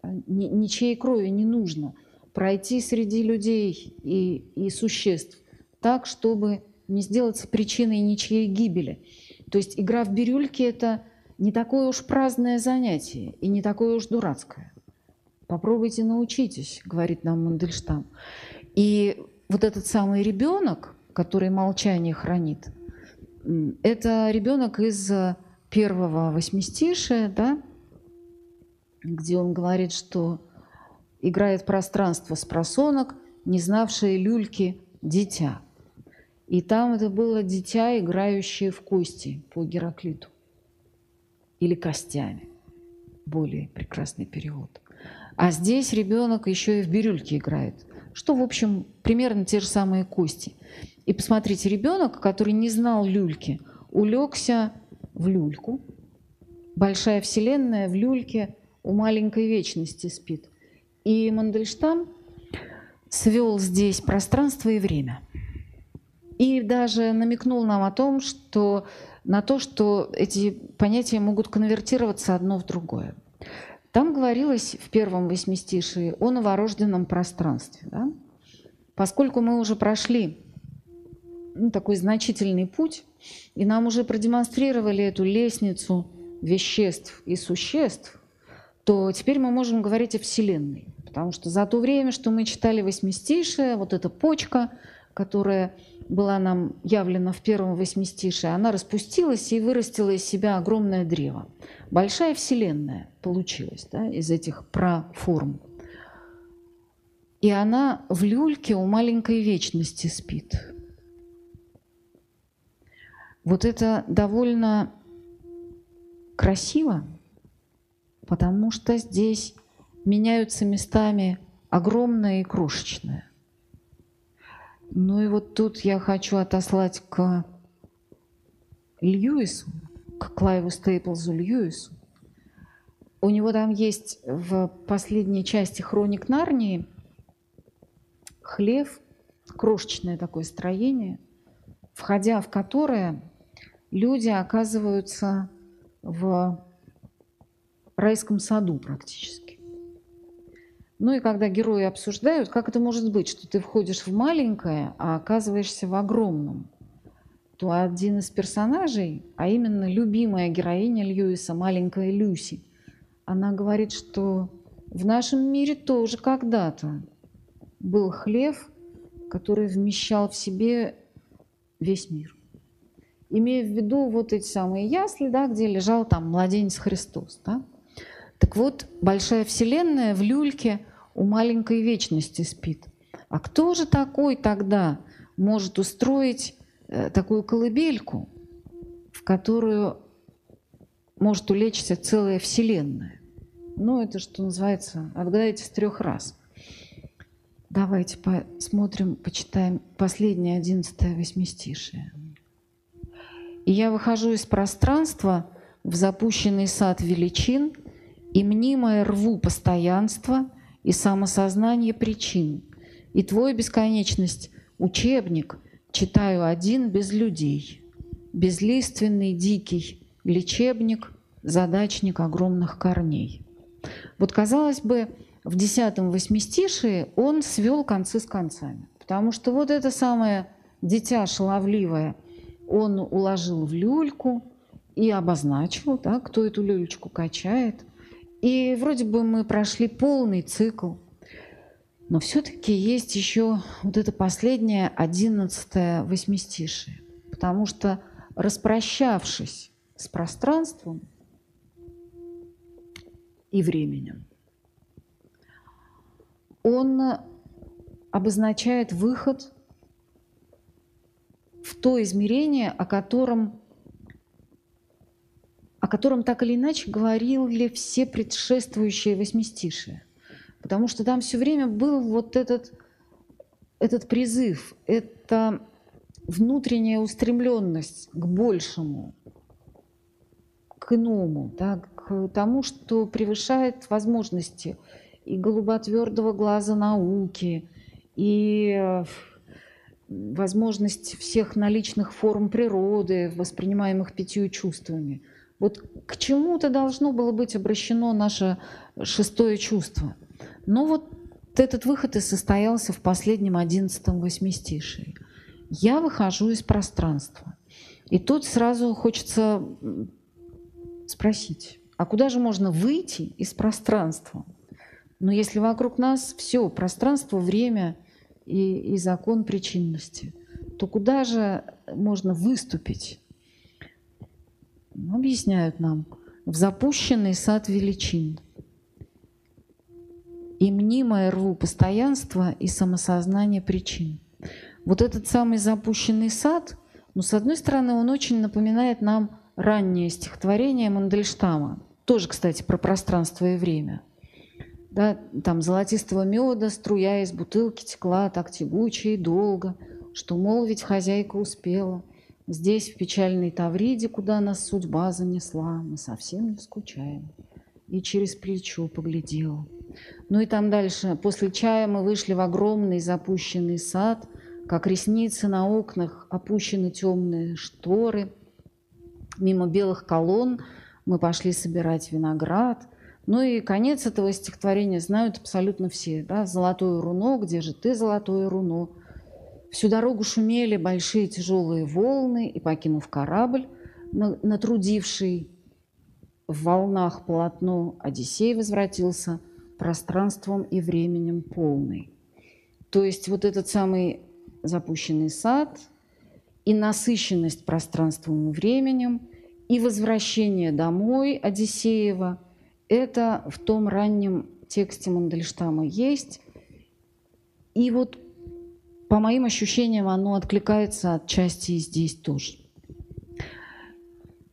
Speaker 2: Ничьей крови не нужно пройти среди людей и, и существ так, чтобы не сделаться причиной ничьей гибели. То есть игра в бирюльки – это не такое уж праздное занятие и не такое уж дурацкое. Попробуйте научитесь, говорит нам Мандельштам. И вот этот самый ребенок, который молчание хранит, это ребенок из первого восьмистишия, да, где он говорит, что играет пространство с просонок, не знавшие люльки дитя. И там это было дитя, играющее в кости по Гераклиту. Или костями. Более прекрасный перевод. А здесь ребенок еще и в бирюльке играет. Что, в общем, примерно те же самые кости. И посмотрите, ребенок, который не знал люльки, улегся в люльку. Большая вселенная в люльке у маленькой вечности спит. И Мандельштам свел здесь пространство и время – и даже намекнул нам о том, что на то, что эти понятия могут конвертироваться одно в другое. Там говорилось в первом восьмистишии о новорожденном пространстве. Да? Поскольку мы уже прошли ну, такой значительный путь, и нам уже продемонстрировали эту лестницу веществ и существ, то теперь мы можем говорить о Вселенной. Потому что за то время, что мы читали восьмистишие, вот эта почка, которая была нам явлена в первом восьмистише, она распустилась и вырастила из себя огромное древо. Большая вселенная получилась да, из этих проформ. И она в люльке у маленькой вечности спит. Вот это довольно красиво, потому что здесь меняются местами огромное и крошечное. Ну и вот тут я хочу отослать к Льюису, к Клайву Стейплзу Льюису. У него там есть в последней части «Хроник Нарнии» хлев, крошечное такое строение, входя в которое люди оказываются в райском саду практически. Ну и когда герои обсуждают, как это может быть, что ты входишь в маленькое, а оказываешься в огромном, то один из персонажей, а именно любимая героиня Льюиса, маленькая Люси, она говорит, что в нашем мире тоже когда-то был хлев, который вмещал в себе весь мир. Имея в виду вот эти самые ясли, да, где лежал там младенец Христос. Да? Так вот, большая вселенная в люльке у маленькой вечности спит. А кто же такой тогда может устроить э, такую колыбельку, в которую может улечься целая вселенная? Ну, это что называется, отгадайте с трех раз – Давайте посмотрим, почитаем последнее одиннадцатое восьмистишее. «И я выхожу из пространства в запущенный сад величин, и мнимое рву постоянство и самосознание причин, и твой бесконечность — учебник, читаю один без людей, безлиственный дикий лечебник, задачник огромных корней». Вот, казалось бы, в десятом восьмистишии он свел концы с концами. Потому что вот это самое дитя шаловливое он уложил в люльку и обозначил, да, кто эту люлечку качает. И вроде бы мы прошли полный цикл. Но все-таки есть еще вот это последнее одиннадцатое восьмистишие. Потому что распрощавшись с пространством и временем, он обозначает выход в то измерение, о котором, о котором так или иначе говорили все предшествующие восьмистишие. Потому что там все время был вот этот, этот призыв, это внутренняя устремленность к большему, к иному, да, к тому, что превышает возможности – и голуботвердого глаза науки, и э, возможность всех наличных форм природы, воспринимаемых пятью чувствами. Вот к чему-то должно было быть обращено наше шестое чувство. Но вот этот выход и состоялся в последнем одиннадцатом восьмистишии. Я выхожу из пространства. И тут сразу хочется спросить, а куда же можно выйти из пространства? Но если вокруг нас все, пространство, время и, и закон причинности, то куда же можно выступить? Объясняют нам. В запущенный сад величин. И мнимое рву постоянства и самосознание причин. Вот этот самый запущенный сад, ну, с одной стороны, он очень напоминает нам раннее стихотворение Мандельштама. Тоже, кстати, про пространство и время – да, там золотистого меда струя из бутылки текла так тягуче и долго, что, мол, ведь хозяйка успела. Здесь, в печальной Тавриде, куда нас судьба занесла, мы совсем не скучаем. И через плечо поглядел. Ну и там дальше. После чая мы вышли в огромный запущенный сад, как ресницы на окнах опущены темные шторы. Мимо белых колонн мы пошли собирать виноград – ну и конец этого стихотворения знают абсолютно все. Да? «Золотое руно, где же ты, золотое руно?» Всю дорогу шумели большие тяжелые волны, и, покинув корабль, натрудивший в волнах полотно, Одиссей возвратился пространством и временем полный. То есть вот этот самый запущенный сад и насыщенность пространством и временем, и возвращение домой Одиссеева – это в том раннем тексте Мандельштама есть. И вот по моим ощущениям оно откликается от части и здесь тоже.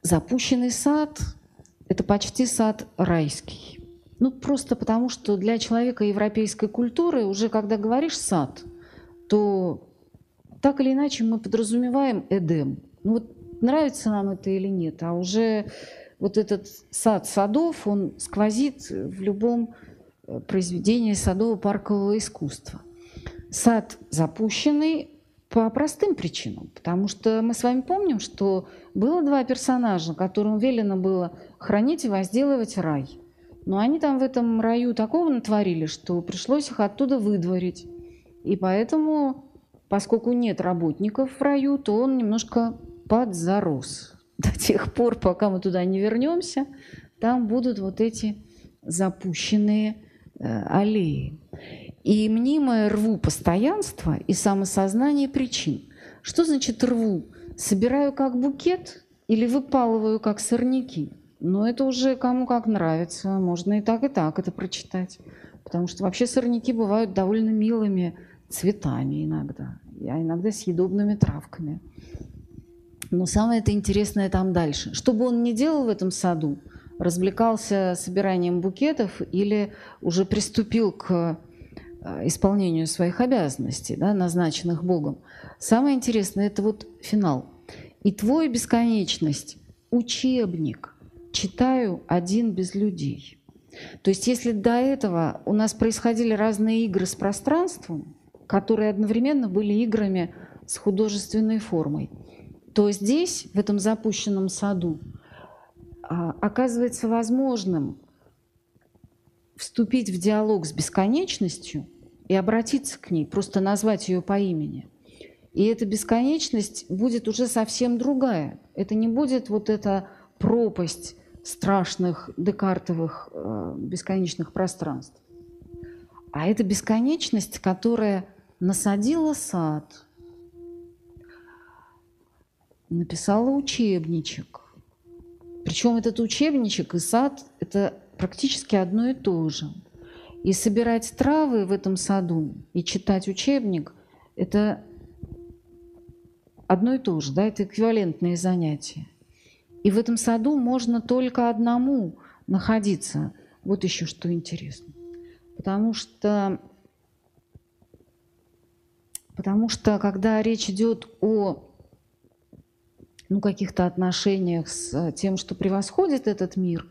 Speaker 2: Запущенный сад – это почти сад райский. Ну, просто потому, что для человека европейской культуры уже когда говоришь «сад», то так или иначе мы подразумеваем Эдем. Ну вот нравится нам это или нет, а уже вот этот сад садов, он сквозит в любом э, произведении садово-паркового искусства. Сад запущенный по простым причинам, потому что мы с вами помним, что было два персонажа, которым велено было хранить и возделывать рай. Но они там в этом раю такого натворили, что пришлось их оттуда выдворить. И поэтому, поскольку нет работников в раю, то он немножко подзарос. До тех пор, пока мы туда не вернемся, там будут вот эти запущенные э, аллеи. И мнимое рву постоянство и самосознание причин. Что значит рву? Собираю как букет или выпалываю как сорняки? Но ну, это уже кому как нравится. Можно и так, и так это прочитать. Потому что вообще сорняки бывают довольно милыми цветами иногда, а иногда съедобными травками. Но самое это интересное там дальше. Что бы он ни делал в этом саду, развлекался собиранием букетов или уже приступил к исполнению своих обязанностей, да, назначенных Богом. Самое интересное – это вот финал. «И твой бесконечность – учебник, читаю один без людей». То есть если до этого у нас происходили разные игры с пространством, которые одновременно были играми с художественной формой, то здесь, в этом запущенном саду, а, оказывается возможным вступить в диалог с бесконечностью и обратиться к ней, просто назвать ее по имени. И эта бесконечность будет уже совсем другая. Это не будет вот эта пропасть страшных декартовых э, бесконечных пространств. А это бесконечность, которая насадила сад, написала учебничек, причем этот учебничек и сад – это практически одно и то же. И собирать травы в этом саду и читать учебник – это одно и то же, да, это эквивалентные занятия. И в этом саду можно только одному находиться. Вот еще что интересно. Потому что, потому что когда речь идет о ну, каких-то отношениях с тем, что превосходит этот мир,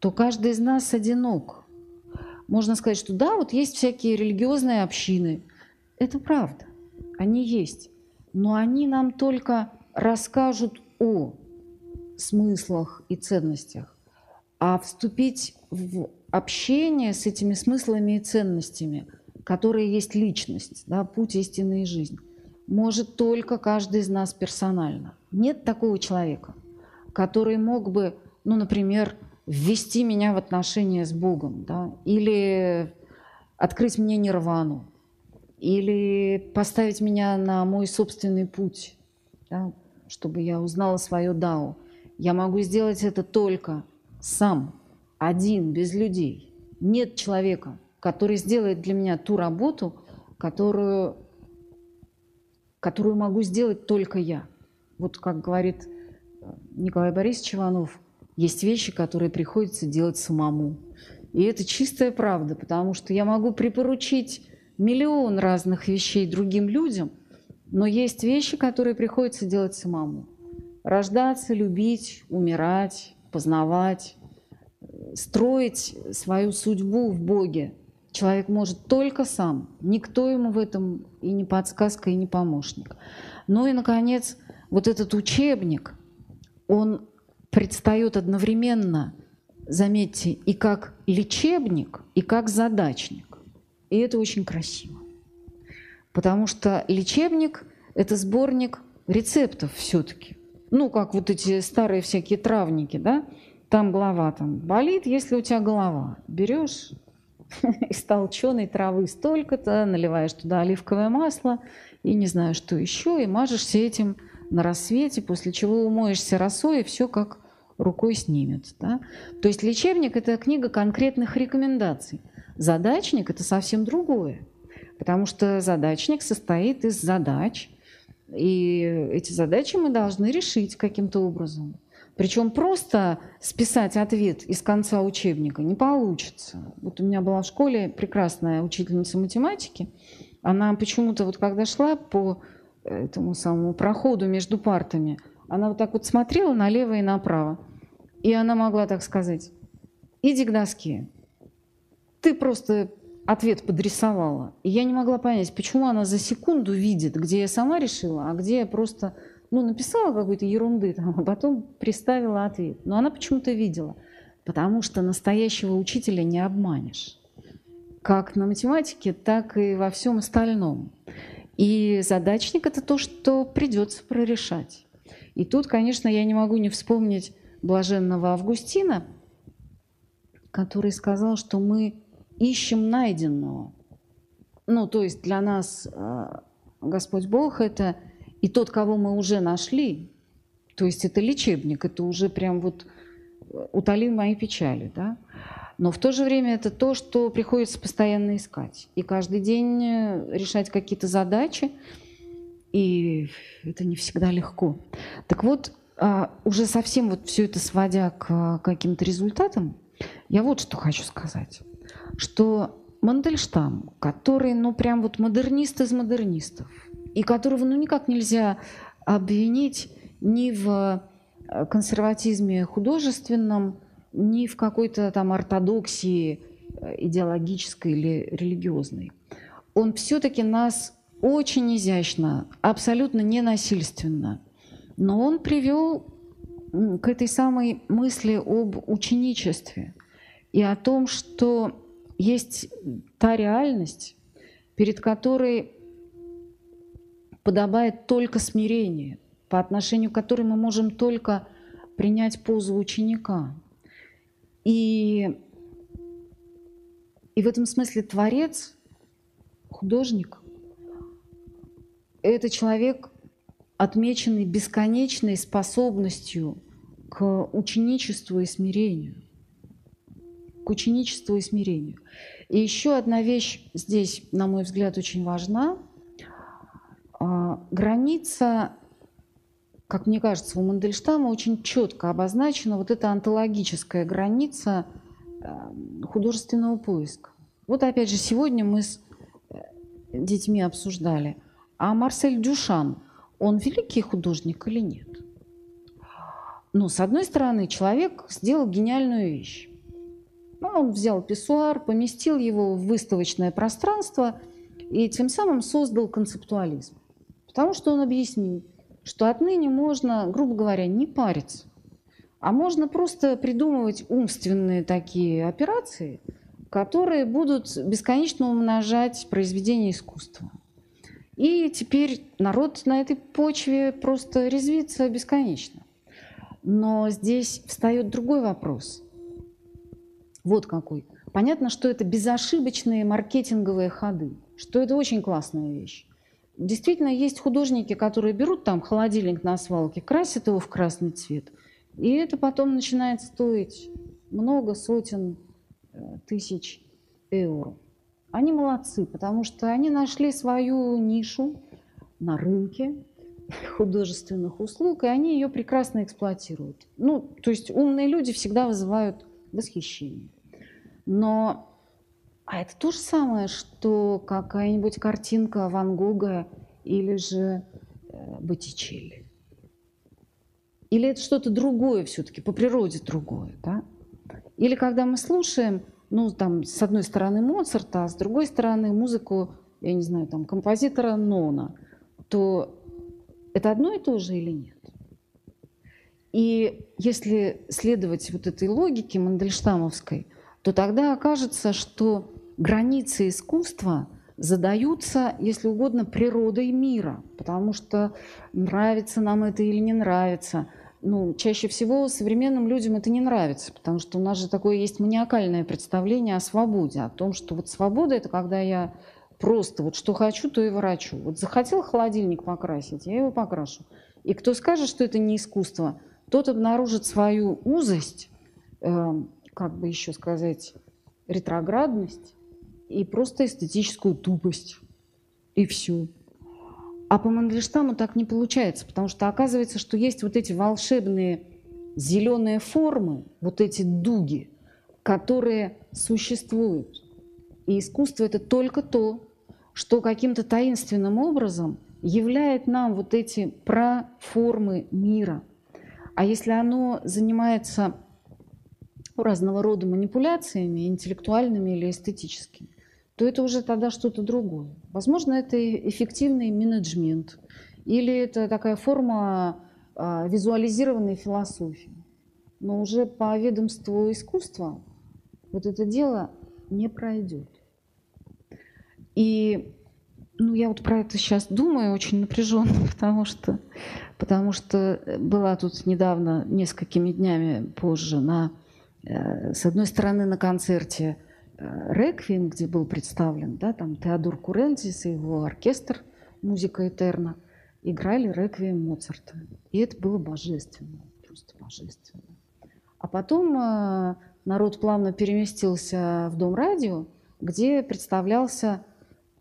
Speaker 2: то каждый из нас одинок. Можно сказать, что да, вот есть всякие религиозные общины. Это правда, они есть. Но они нам только расскажут о смыслах и ценностях. А вступить в общение с этими смыслами и ценностями, которые есть личность, да, путь истины и жизнь, может только каждый из нас персонально – нет такого человека, который мог бы, ну, например, ввести меня в отношения с Богом, да, или открыть мне нирвану, или поставить меня на мой собственный путь, да, чтобы я узнала свое дао. Я могу сделать это только сам, один, без людей. Нет человека, который сделает для меня ту работу, которую, которую могу сделать только я. Вот как говорит э, Николай Борисович Иванов, есть вещи, которые приходится делать самому. И это чистая правда, потому что я могу припоручить миллион разных вещей другим людям, но есть вещи, которые приходится делать самому. Рождаться, любить, умирать, познавать, э, строить свою судьбу в Боге. Человек может только сам. Никто ему в этом и не подсказка, и не помощник. Ну и, наконец, вот этот учебник, он предстает одновременно, заметьте, и как лечебник, и как задачник. И это очень красиво. Потому что лечебник – это сборник рецептов все-таки. Ну, как вот эти старые всякие травники, да? Там голова там болит, если у тебя голова. Берешь из толченой травы столько-то, наливаешь туда оливковое масло и не знаю, что еще, и мажешься этим на рассвете, после чего умоешься росой, и все как рукой снимет. Да? То есть лечебник – это книга конкретных рекомендаций. Задачник – это совсем другое, потому что задачник состоит из задач, и эти задачи мы должны решить каким-то образом. Причем просто списать ответ из конца учебника не получится. Вот у меня была в школе прекрасная учительница математики. Она почему-то вот когда шла по этому самому проходу между партами. Она вот так вот смотрела налево и направо. И она могла так сказать, иди к доске. Ты просто ответ подрисовала. И я не могла понять, почему она за секунду видит, где я сама решила, а где я просто ну, написала какой-то ерунды, там, а потом приставила ответ. Но она почему-то видела, потому что настоящего учителя не обманешь. Как на математике, так и во всем остальном. И задачник – это то, что придется прорешать. И тут, конечно, я не могу не вспомнить блаженного Августина, который сказал, что мы ищем найденного. Ну, то есть для нас э, Господь Бог – это и тот, кого мы уже нашли, то есть это лечебник, это уже прям вот э, утоли мои печали, да. Но в то же время это то, что приходится постоянно искать. И каждый день э, решать какие-то задачи, и это не всегда легко. Так вот, а, уже совсем вот все это сводя к каким-то результатам, я вот что хочу сказать что Мандельштам, который, ну, прям вот модернист из модернистов, и которого, ну, никак нельзя обвинить ни в э, консерватизме художественном, ни в какой-то там ортодоксии э, идеологической или религиозной. Он все-таки нас очень изящно, абсолютно ненасильственно, но он привел к этой самой мысли об ученичестве и о том, что есть та реальность, перед которой подобает только смирение, по отношению к которой мы можем только принять позу ученика. И, и в этом смысле творец, художник, это человек, отмеченный бесконечной способностью к ученичеству и смирению к ученичеству и смирению. И еще одна вещь здесь, на мой взгляд, очень важна. А, граница, как мне кажется, у Мандельштама очень четко обозначена вот эта антологическая граница э, художественного поиска. Вот опять же, сегодня мы с э, детьми обсуждали, а Марсель Дюшан, он великий художник или нет? Ну, с одной стороны, человек сделал гениальную вещь. Ну, он взял писсуар, поместил его в выставочное пространство и тем самым создал концептуализм. Потому что он объяснил, что отныне можно, грубо говоря, не париться, а можно просто придумывать умственные такие операции, которые будут бесконечно умножать произведения искусства. И теперь народ на этой почве просто резвится бесконечно. Но здесь встает другой вопрос. Вот какой. Понятно, что это безошибочные маркетинговые ходы, что это очень классная вещь. Действительно, есть художники, которые берут там холодильник на свалке, красят его в красный цвет, и это потом начинает стоить много сотен э, тысяч евро. Они молодцы, потому что они нашли свою нишу на рынке художественных услуг, и они ее прекрасно эксплуатируют. Ну, то есть умные люди всегда вызывают восхищение. Но а это то же самое, что какая-нибудь картинка Ван Гога или же э, Боттичелли. Или это что-то другое все-таки, по природе другое, да? Или когда мы слушаем, ну, там, с одной стороны Моцарта, а с другой стороны музыку, я не знаю, там, композитора Нона, то это одно и то же или нет? И если следовать вот этой логике мандельштамовской, то тогда окажется, что границы искусства задаются, если угодно, природой мира, потому что нравится нам это или не нравится. Ну, чаще всего современным людям это не нравится, потому что у нас же такое есть маниакальное представление о свободе, о том, что вот свобода – это когда я просто вот что хочу, то и ворочу. Вот захотел холодильник покрасить, я его покрашу. И кто скажет, что это не искусство – тот обнаружит свою узость, э, как бы еще сказать, ретроградность и просто эстетическую тупость. И все. А по Мандельштаму так не получается, потому что оказывается, что есть вот эти волшебные зеленые формы, вот эти дуги, которые существуют. И искусство – это только то, что каким-то таинственным образом являет нам вот эти проформы мира. А если оно занимается разного рода манипуляциями, интеллектуальными или эстетическими, то это уже тогда что-то другое. Возможно, это эффективный менеджмент, или это такая форма а, визуализированной философии. Но уже по ведомству искусства вот это дело не пройдет. И ну, я вот про это сейчас думаю очень напряженно, потому что, потому что была тут недавно, несколькими днями позже, на, э, с одной стороны, на концерте э, «Реквием», где был представлен да, там Теодор Курензис и его оркестр «Музыка Этерна», играли «Реквием» Моцарта. И это было божественно, просто божественно. А потом э, народ плавно переместился в Дом радио, где представлялся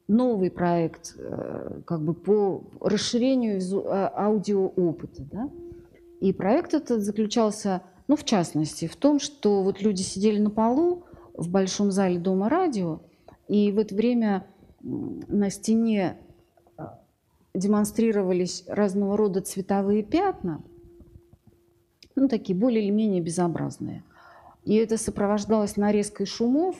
Speaker 2: новый проект э, как бы по расширению э, аудиоопыта. Да? И проект этот заключался, ну, в частности, в том, что вот люди сидели на полу в большом зале Дома радио, и в это время на стене э, демонстрировались разного рода цветовые пятна, ну, такие более или менее безобразные. И это сопровождалось нарезкой шумов,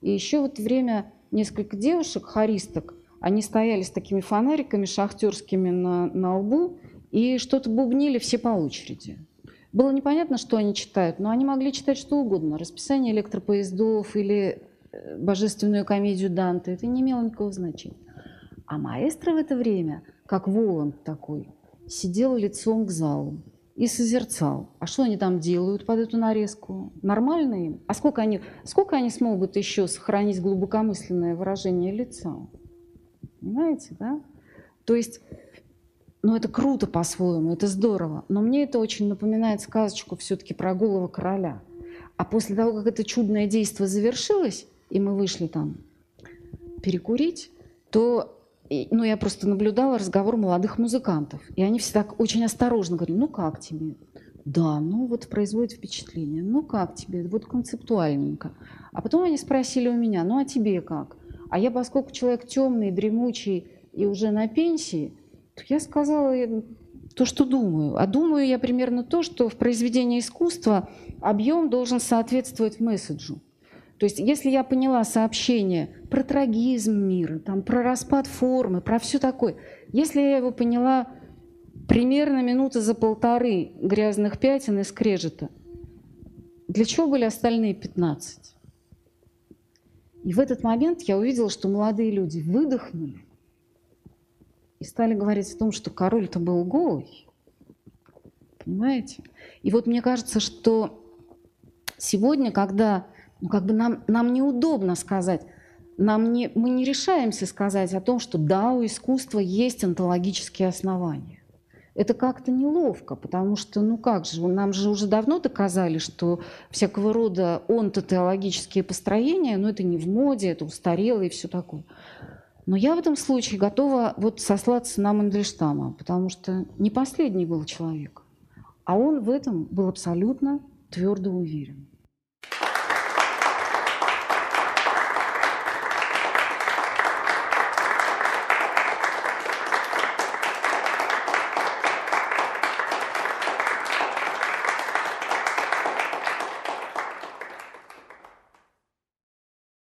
Speaker 2: и еще вот время несколько девушек, хористок, они стояли с такими фонариками шахтерскими на, на лбу и что-то бубнили все по очереди. Было непонятно, что они читают, но они могли читать что угодно. Расписание электропоездов или э, божественную комедию Данте. Это не имело никакого значения. А маэстро в это время, как Воланд такой, сидел лицом к залу и созерцал. А что они там делают под эту нарезку? Нормально им? А сколько они, сколько они смогут еще сохранить глубокомысленное выражение лица? Понимаете, да? То есть, ну это круто по-своему, это здорово. Но мне это очень напоминает сказочку все-таки про голову короля. А после того, как это чудное действие завершилось, и мы вышли там перекурить, то ну, я просто наблюдала разговор молодых музыкантов. И они все так очень осторожно говорили, ну как тебе? Да, ну вот производит впечатление. Ну как тебе? Вот концептуальненько. А потом они спросили у меня, ну а тебе как? А я, поскольку человек темный, дремучий и уже на пенсии, я сказала то, что думаю. А думаю я примерно то, что в произведении искусства объем должен соответствовать месседжу. То есть если я поняла сообщение про трагизм мира, там, про распад формы, про все такое, если я его поняла примерно минуты за полторы грязных пятен и скрежета, для чего были остальные 15? И в этот момент я увидела, что молодые люди выдохнули и стали говорить о том, что король-то был голый. Понимаете? И вот мне кажется, что сегодня, когда ну, как бы нам, нам неудобно сказать, нам не, мы не решаемся сказать о том, что да, у искусства есть онтологические основания. Это как-то неловко, потому что, ну как же, нам же уже давно доказали, что всякого рода онтотеологические построения, ну это не в моде, это устарело и все такое. Но я в этом случае готова вот сослаться на Мандельштама, потому что не последний был человек, а он в этом был абсолютно твердо уверен.